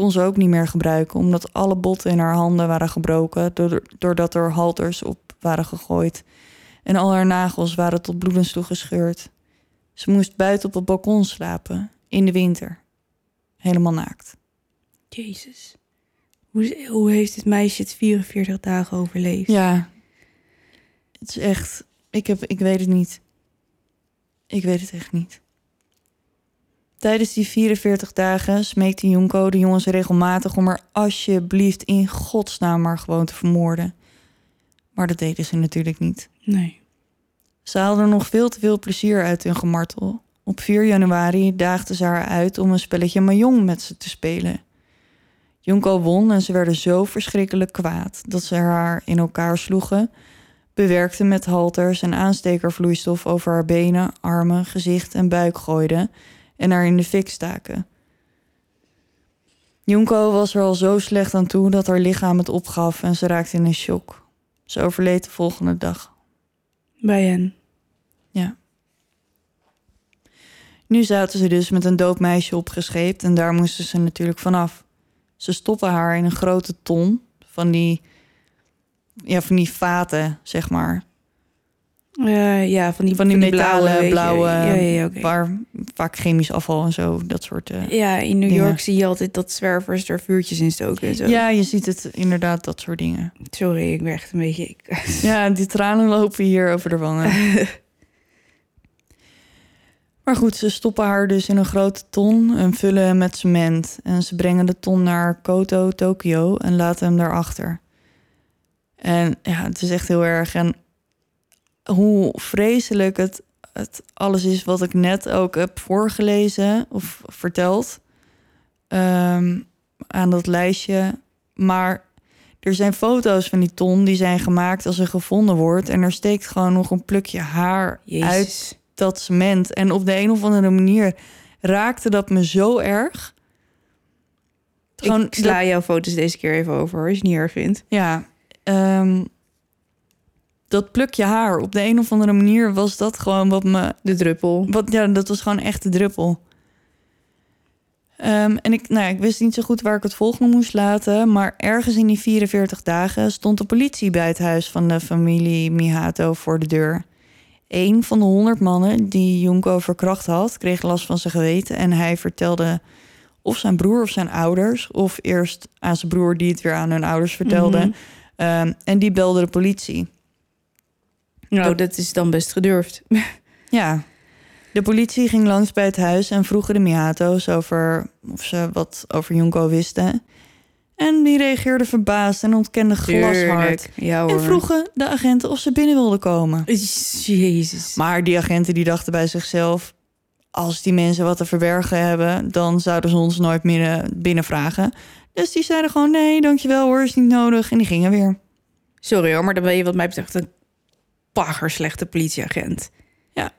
kon ze ook niet meer gebruiken, omdat alle botten in haar handen waren gebroken doordat er halters op waren gegooid. En al haar nagels waren tot bloedens toe gescheurd. Ze moest buiten op het balkon slapen, in de winter. Helemaal naakt. Jezus. Hoe, hoe heeft dit meisje het 44 dagen overleefd? Ja. Het is echt... Ik, heb, ik weet het niet. Ik weet het echt niet. Tijdens die 44 dagen smeekte Junko de jongens regelmatig om er alsjeblieft in godsnaam maar gewoon te vermoorden. Maar dat deden ze natuurlijk niet. Nee. Ze haalden nog veel te veel plezier uit hun gemartel. Op 4 januari daagden ze haar uit om een spelletje Mahjong met ze te spelen. Junko won en ze werden zo verschrikkelijk kwaad dat ze haar in elkaar sloegen, bewerkten met halters en aanstekervloeistof over haar benen, armen, gezicht en buik gooiden en haar in de fik staken. Junko was er al zo slecht aan toe dat haar lichaam het opgaf en ze raakte in een shock. Ze overleed de volgende dag. Bij hen? Ja. Nu zaten ze dus met een dood meisje opgescheept en daar moesten ze natuurlijk vanaf. Ze stoppen haar in een grote ton van die, ja, van die vaten, zeg maar. Uh, ja, van die, van die, metalen, blauwe, ja, ja, okay. waar vaak chemisch afval en zo, dat soort uh, Ja, in New dingen. York zie je altijd dat zwervers er vuurtjes in stoken en zo. Ja, je ziet het inderdaad, dat soort dingen. Sorry, ik ben echt een beetje... ja, die tranen lopen hier over de wangen. maar goed, ze stoppen haar dus in een grote ton en vullen hem met cement. En ze brengen de ton naar Koto, Tokio en laten hem daarachter. En ja, het is echt heel erg. En hoe vreselijk het, het alles is wat ik net ook heb voorgelezen of verteld um, aan dat lijstje. Maar er zijn foto's van die ton die zijn gemaakt als er gevonden wordt. En er steekt gewoon nog een plukje haar Jezus. uit dat cement. En op de een of andere manier raakte dat me zo erg. Gewoon, ik sla dat... jouw foto's deze keer even over, als je het niet erg vindt. Ja, um, dat plukje haar. Op de een of andere manier was dat gewoon wat me... De druppel. Wat, ja, dat was gewoon echt de druppel. Um, en ik, nou, ik wist niet zo goed waar ik het volgende moest laten. Maar ergens in die 44 dagen stond de politie bij het huis van de familie Mihato voor de deur. Een van de honderd mannen die Junko verkracht had, kreeg last van zijn geweten. En hij vertelde of zijn broer of zijn ouders, of eerst aan zijn broer die het weer aan hun ouders vertelde. Mm -hmm. um, en die belde de politie. Nou, dat is dan best gedurfd. Ja. De politie ging langs bij het huis en vroegen de Mihato's over of ze wat over Junko wisten. En die reageerden verbaasd en ontkenden glashard. Ja, en vroegen de agenten of ze binnen wilden komen. Jezus. Maar die agenten die dachten bij zichzelf... als die mensen wat te verbergen hebben... dan zouden ze ons nooit meer binnen vragen. Dus die zeiden gewoon nee, dankjewel hoor, is niet nodig. En die gingen weer. Sorry hoor, maar dan ben je wat mij betreft een bagger slechte politieagent. Ja.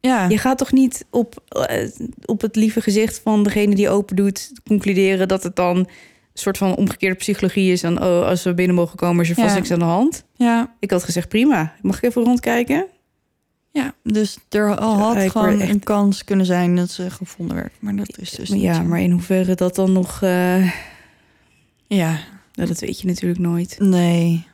ja. Je gaat toch niet op, uh, op het lieve gezicht van degene die open doet concluderen dat het dan een soort van omgekeerde psychologie is. Dan, oh, als we binnen mogen komen, is er vast Ja. niks aan de hand. Ja, Ik had gezegd, prima. Mag ik even rondkijken? ja. dus er al had gewoon echt- een kans kunnen zijn dat ze gevonden werd. Maar dat is dus niet ja, zo. maar in hoeverre dat dan nog... eh, Ja, Nou, dat weet je natuurlijk nooit. nee.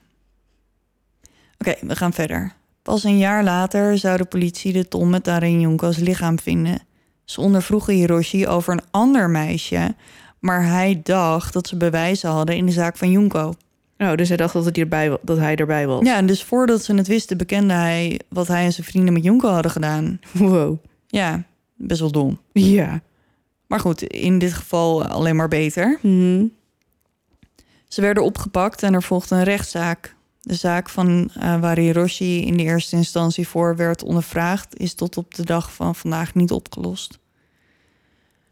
Oké, we gaan verder. Pas een jaar later zou de politie de Tom met Darin Junko's lichaam vinden. Ze ondervroegen Hiroshi over een ander meisje, maar hij dacht dat ze bewijzen hadden in de zaak van Junko. Nou, dus hij dacht dat, hij erbij, dat hij erbij was. Ja, en dus voordat ze het wisten, bekende hij wat hij en zijn vrienden met Junko hadden gedaan. Wow. Ja, best wel dom. Ja. Maar goed, in dit geval alleen maar beter. Mhm. Ze werden opgepakt en er volgde een rechtszaak. De zaak van eh, waar Hiroshi in de eerste instantie voor werd ondervraagd, is tot op de dag van vandaag niet opgelost.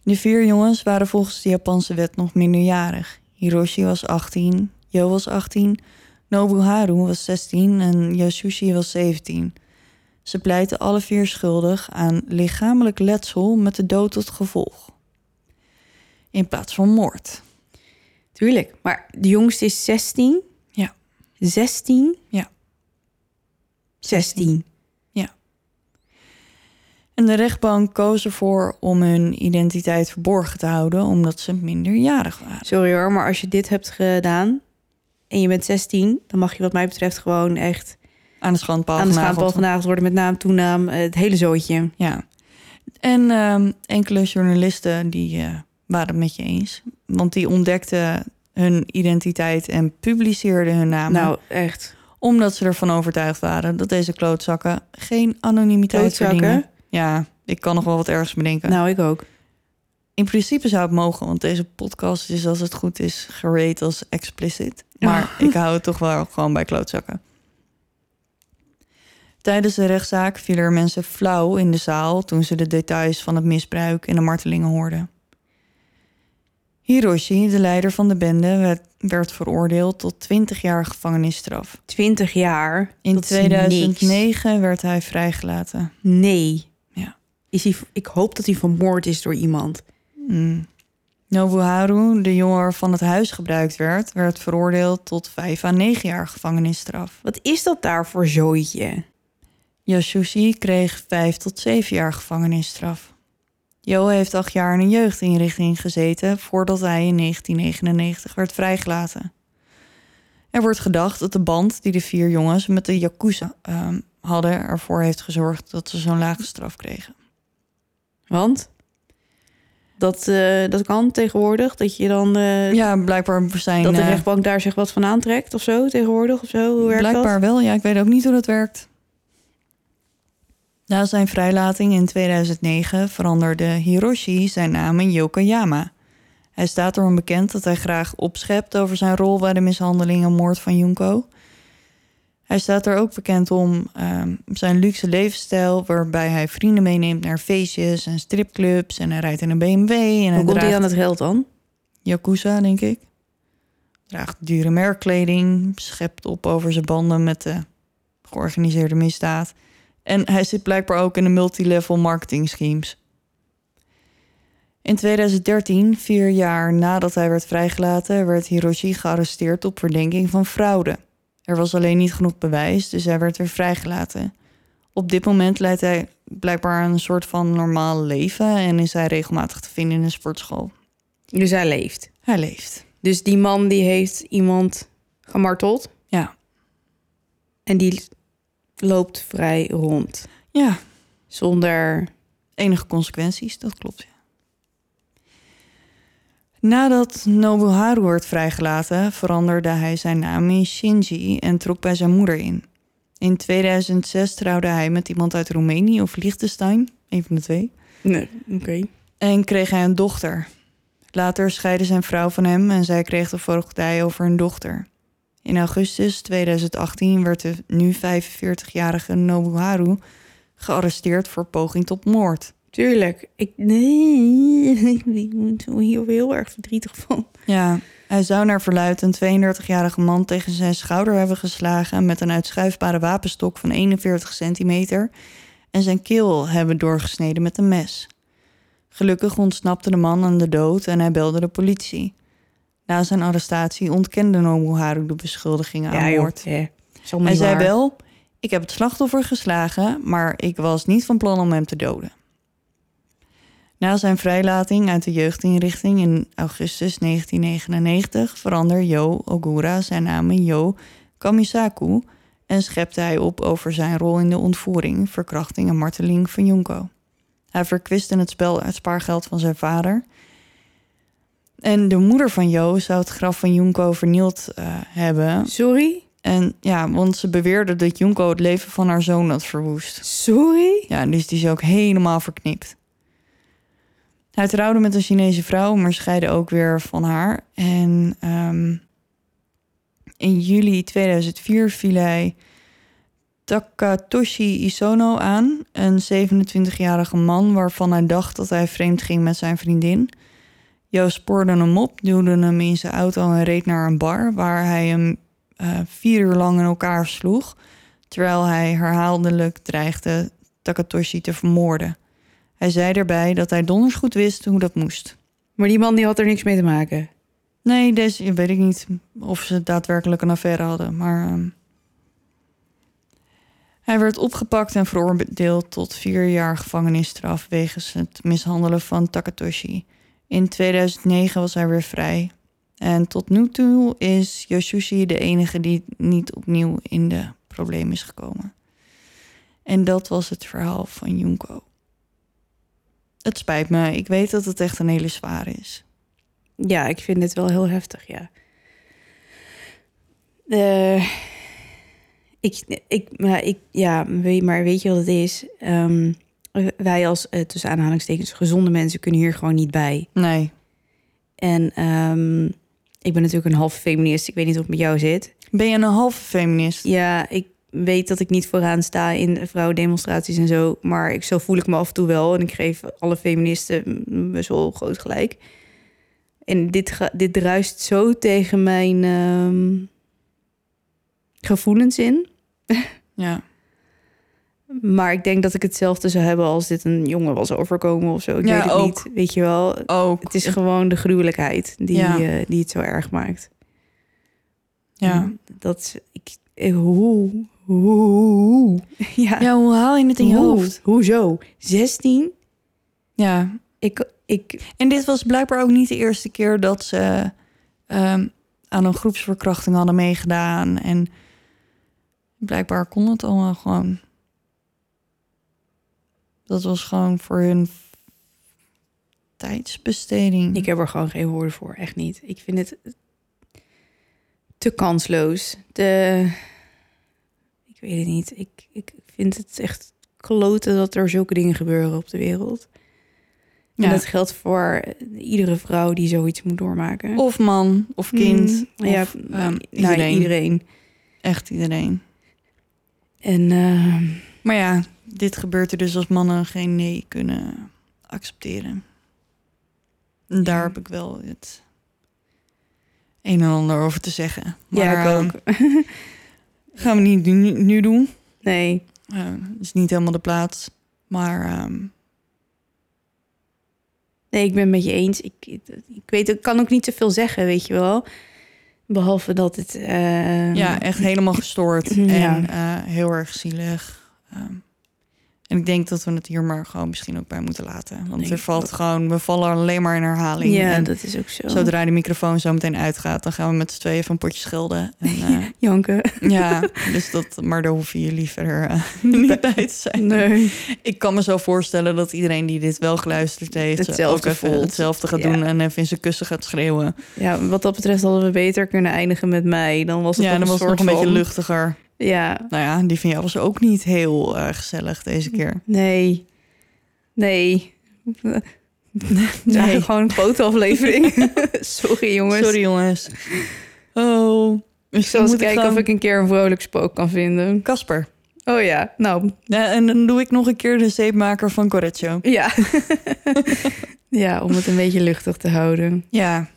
De vier jongens waren volgens de Japanse wet nog minderjarig. Hiroshi was 18, Jo was 18, Nobuharu was 16 en Yasushi was 17. Ze pleiten alle vier schuldig aan lichamelijk letsel met de dood tot gevolg. In plaats van moord. Tuurlijk. Maar de jongste is 16? Ja. 16? Ja. 16. En de rechtbank koos ervoor om hun identiteit verborgen te houden, omdat ze minderjarig waren. Sorry hoor, maar als je dit hebt gedaan en je bent 16, dan mag je wat mij betreft gewoon echt Aan de schandpaal aan de genageld worden met naam, toenaam, eh, het hele zootje. Ja. En ehm, enkele journalisten die eh, waren het met je eens. Want die ontdekten hun identiteit en publiceerden hun namen. Nou, echt. Omdat ze ervan overtuigd waren dat deze klootzakken geen anonimiteit Klootzakken? verdienen. Ja, ik kan nog wel wat ergens bedenken. Nou, ik ook. In principe zou het mogen, want deze podcast is als het goed is gerate als explicit. Maar ik hou het toch wel gewoon bij klootzakken. Tijdens de rechtszaak vielen er mensen flauw in de zaal toen ze de details van het misbruik en de martelingen hoorden. Hiroshi, de leider van de bende, werd, veroordeeld tot 20 jaar gevangenisstraf. 20 jaar. In dat is niks. 2009 werd hij vrijgelaten. Nee. Ja. Is hij, ik hoop dat hij vermoord is door iemand. Hmm. Nobuharu, de jongen waarvan het huis gebruikt werd, werd veroordeeld tot 5 à 9 jaar gevangenisstraf. Wat is dat daar voor zooitje? Yasushi kreeg 5 tot 7 jaar gevangenisstraf. Jo heeft 8 jaar in een jeugdinrichting gezeten voordat hij in 1999 werd vrijgelaten. Er wordt gedacht dat de band die de vier jongens met de Yakuza ehm, hadden ervoor heeft gezorgd dat ze zo'n lage straf kregen. Want dat, eh, dat kan tegenwoordig. Dat je dan. eh, Ja, blijkbaar zijn. dat de eh, rechtbank daar zich wat van aantrekt of zo tegenwoordig of zo. Hoe werkt Blijkbaar dat? wel, ja. Ik weet ook niet hoe dat werkt. Na zijn vrijlating in 2009 veranderde Hiroshi zijn naam in Yokoyama. Hij staat erom bekend dat hij graag opschept over zijn rol bij de mishandeling en moord van Junko. Hij staat er ook bekend om ehm, zijn luxe levensstijl, waarbij hij vrienden meeneemt naar feestjes en stripclubs en hij rijdt in een BMW. En hij Hoe komt hij aan het geld dan? Yakuza, denk ik. Draagt dure merkkleding, schept op over zijn banden met de georganiseerde misdaad. En hij zit blijkbaar ook in de multilevel marketing schemes. In 2013, vier jaar nadat hij werd vrijgelaten, werd Hiroshi gearresteerd op verdenking van fraude. Er was alleen niet genoeg bewijs, dus hij werd weer vrijgelaten. Op dit moment leidt hij blijkbaar een soort van normaal leven en is hij regelmatig te vinden in een sportschool. Dus hij leeft. Hij leeft. Dus die man die heeft iemand gemarteld Ja. en die loopt vrij rond. Ja, Zonder. enige consequenties, dat klopt. Ja. Nadat Nobuharu werd vrijgelaten, veranderde hij zijn naam in Shinji en trok bij zijn moeder in. In 2006 trouwde hij met iemand uit Roemenië of Liechtenstein, een van de twee, Nee, oké. en kreeg hij een dochter. Later scheidde zijn vrouw van hem en zij kreeg de voogdij over een dochter. In augustus 2018 werd de nu 45-jarige Nobuharu gearresteerd voor poging tot moord. Tuurlijk. Ik, nee, ik word hier heel erg verdrietig van. Ja, hij zou naar verluidt een 32-jarige man tegen zijn schouder hebben geslagen met een uitschuifbare wapenstok van 41 centimeter en zijn keel hebben doorgesneden met een mes. Gelukkig ontsnapte de man aan de dood en hij belde de politie. Na zijn arrestatie ontkende Nobuharu de beschuldigingen aan moord. Hij zei waar. wel, ik heb het slachtoffer geslagen, maar ik was niet van plan om hem te doden. Na zijn vrijlating uit de jeugdinrichting in augustus 1999 veranderde Jo Ogura zijn naam in Jo Kamisaku en schepte hij op over zijn rol in de ontvoering, verkrachting en marteling van Junko. Hij verkwiste het spel het spaargeld van zijn vader. En de moeder van Jo zou het graf van Junko vernield uh, hebben. Sorry? En ja, want ze beweerde dat Junko het leven van haar zoon had verwoest. Sorry? Ja, dus die is ook helemaal verknipt. Hij trouwde met een Chinese vrouw, maar scheidde ook weer van haar. En um, in juli 2004 viel hij Takatoshi Isono aan, een 27-jarige man waarvan hij dacht dat hij vreemd ging met zijn vriendin. Jo spoorde hem op, duwde hem in zijn auto en reed naar een bar waar hij hem uh, vier uur lang in elkaar sloeg, terwijl hij herhaaldelijk dreigde Takatoshi te vermoorden. Hij zei erbij dat hij donders goed wist hoe dat moest. Maar die man die had er niks mee te maken? Nee, deze weet ik niet of ze daadwerkelijk een affaire hadden, maar... Uh, hij werd opgepakt en veroordeeld tot vier jaar gevangenisstraf wegens het mishandelen van Takatoshi. In 2009 was hij weer vrij. En tot nu toe is Yoshushi de enige die niet opnieuw in de problemen is gekomen. En dat was het verhaal van Junko. Het spijt me, ik weet dat het echt een hele zware is. Ja, ik vind het wel heel heftig, ja. Uh, ik, ik, maar ik, ja, maar weet je wat het is? Um, wij als, uh, tussen aanhalingstekens, gezonde mensen kunnen hier gewoon niet bij. Nee. En um, ik ben natuurlijk een half feminist. Ik weet niet hoe het met jou zit. Ben je een half feminist? Ja, ik weet dat ik niet vooraan sta in vrouwendemonstraties en zo. Maar ik, zo voel ik me af en toe wel. En ik geef alle feministen best wel groot gelijk. En dit, dit druist zo tegen mijn um, gevoelens in. Ja. Maar ik denk dat ik hetzelfde zou hebben als dit een jongen was overkomen of zo. Ik ja, weet het ook. niet. Weet je wel? Ook. Het is gewoon de gruwelijkheid die, Ja. uh, die het zo erg maakt. Ja. Dat is- ik. eh, Hoe? Hoe? Ja. Ja, hoe haal je het in je Hoe? hoofd? Hoezo? 16? Ja. Ik, ik, En dit was blijkbaar ook niet de eerste keer dat ze ehm, aan een groepsverkrachting hadden meegedaan. En blijkbaar kon het allemaal gewoon. Dat was gewoon voor hun tijdsbesteding. ik heb er gewoon geen woorden voor. Echt niet. Ik vind het te kansloos. Te, ik weet het niet. Ik, ik vind het echt kloten dat er zulke dingen gebeuren op de wereld. Ja. En dat geldt voor iedere vrouw die zoiets moet doormaken. Of man, of kind. Mm, ja, of, ehm, nou, iedereen. iedereen. Echt iedereen. En ehm, Maar ja, dit gebeurt er dus als mannen geen nee kunnen accepteren. En daar heb ik wel het een en ander over te zeggen. Maar, ja, ik eh, ook. gaan we niet nu, nu doen. Nee. Eh, is niet helemaal de plaats. Maar ehm, Nee, ik ben het met je eens. Ik, ik, ik weet, ik kan ook niet te veel zeggen, weet je wel. Behalve dat het. eh, ja, echt helemaal gestoord. Ja. En heel erg zielig. Ehm, en ik denk dat we het hier maar gewoon misschien ook bij moeten laten. Want er valt gewoon, we vallen alleen maar in herhaling. Ja, en dat is ook zo. zodra de microfoon zo meteen uitgaat, dan gaan we met z'n tweeën van potje schelden. En, eh, Janken. ja, dus dat, maar daar hoeven jullie verder eh, niet bij te zijn. Nee. Ik kan me zo voorstellen dat iedereen die dit wel geluisterd heeft, Hetzelfde ook even voelt. hetzelfde gaat Ja. doen en even in zijn kussen gaat schreeuwen. Ja, wat dat betreft hadden we beter kunnen eindigen met mij. Dan was het Ja, dan was een het nog een beetje luchtiger. Ja, Nou ja, die van jou was ook niet heel eh, gezellig deze keer. nee. Nee. Nee. gewoon een fotoaflevering. Sorry jongens. Sorry jongens. Oh. Ik Dus zal eens kijken of ik een keer een vrolijk spook kan vinden. Kasper. Oh ja, nou Ja, en dan doe ik nog een keer de zeepmaker van Correccio. ja. ja, om het een beetje luchtig te houden. Ja.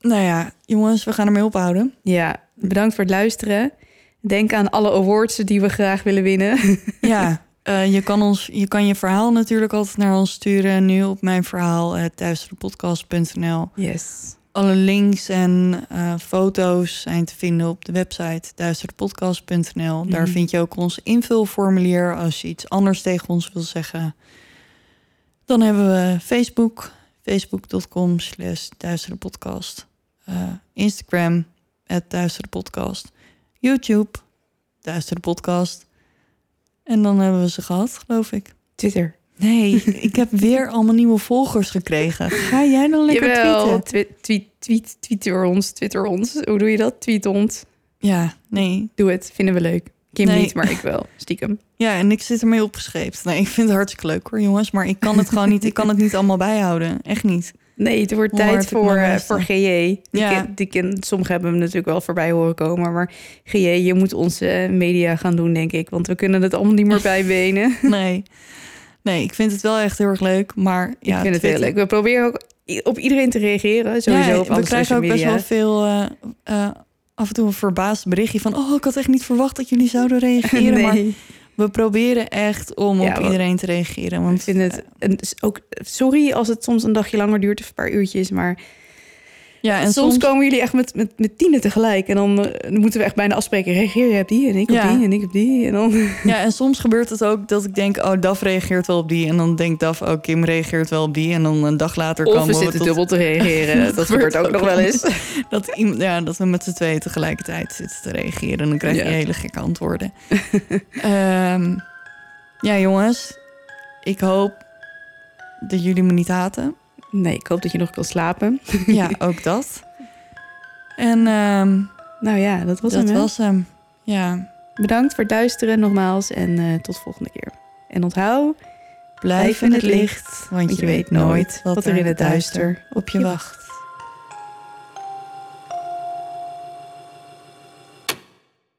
Nou ja, jongens, we gaan ermee ophouden. Ja, bedankt voor het luisteren. Denk aan alle awards die we graag willen winnen. Ja, eh, je, kan ons, je kan je verhaal natuurlijk altijd naar ons sturen. Nu op mijn verhaal, uh. Yes. Alle links en eh, foto's zijn te vinden op de website duisterdepodcast.nl. Daar Mhm. vind je ook ons invulformulier als je iets anders tegen ons wil zeggen. Dan hebben we Facebook, facebook.com slash duistere podcast. Eh, Instagram, het YouTube, duistere podcast. En dan hebben we ze gehad, geloof ik. Twitter. Nee, ik heb weer allemaal nieuwe volgers gekregen. Ga jij dan lekker Jawel, tweeten? tweet, tweet, tweet, twitter ons, twitter ons. Hoe doe je dat? Tweet ons. Ja, nee. Doe het, vinden we leuk. Kim Nee. niet, maar ik wel. Stiekem. Ja, en ik zit ermee opgescheept. Nee, ik vind het hartstikke leuk hoor, jongens. Maar ik kan het gewoon niet. Ik kan het niet allemaal bijhouden. Echt niet. Nee, het wordt tijd voor, best voor. GJ. Die Ja. die ken, sommigen hebben hem natuurlijk wel voorbij horen komen. Maar GJ, je moet onze eh, media gaan doen, denk ik. Want we kunnen het allemaal niet meer bijbenen. Nee. Nee, ik vind het wel echt heel erg leuk. Maar ja, ik vind het heel leuk. We proberen ook op iedereen te reageren. Sowieso Ja, op we krijgen ook best wel veel eh, af en toe een verbaasd berichtje van... oh, ik had echt niet verwacht dat jullie zouden reageren. Maar nee, we proberen echt om Ja, op iedereen te reageren. ik Want vind het en dus ook sorry als het soms een dagje langer duurt, of een paar uurtjes, maar ja, en soms, soms, komen jullie echt met, met, met tienen tegelijk en dan eh, moeten we echt bijna afspreken. Reageer je op die en ik op Ja. die en ik op die en dan ja, en soms gebeurt het ook dat ik denk... oh, Daf reageert wel op die. En dan denkt Daf, oh, Kim reageert wel op die. En dan een dag later of komen we we zitten tot- dubbel te reageren. dat, Dat gebeurt ook nog wel eens. dat, iemand, ja, dat we met z'n tweeën tegelijkertijd zitten te reageren. En dan krijg je Ja. hele gekke antwoorden. Ehm, ja, jongens. Ik hoop dat jullie me niet haten. Nee, ik hoop dat je nog kan slapen. Ja, ook dat. En ehm, Nou ja, dat was dat hem. hè? was hem. Ja, Bedankt voor het luisteren nogmaals en eh, tot volgende keer. En onthoud, blijf in het licht, want je weet nooit wat er in het duister op je wacht.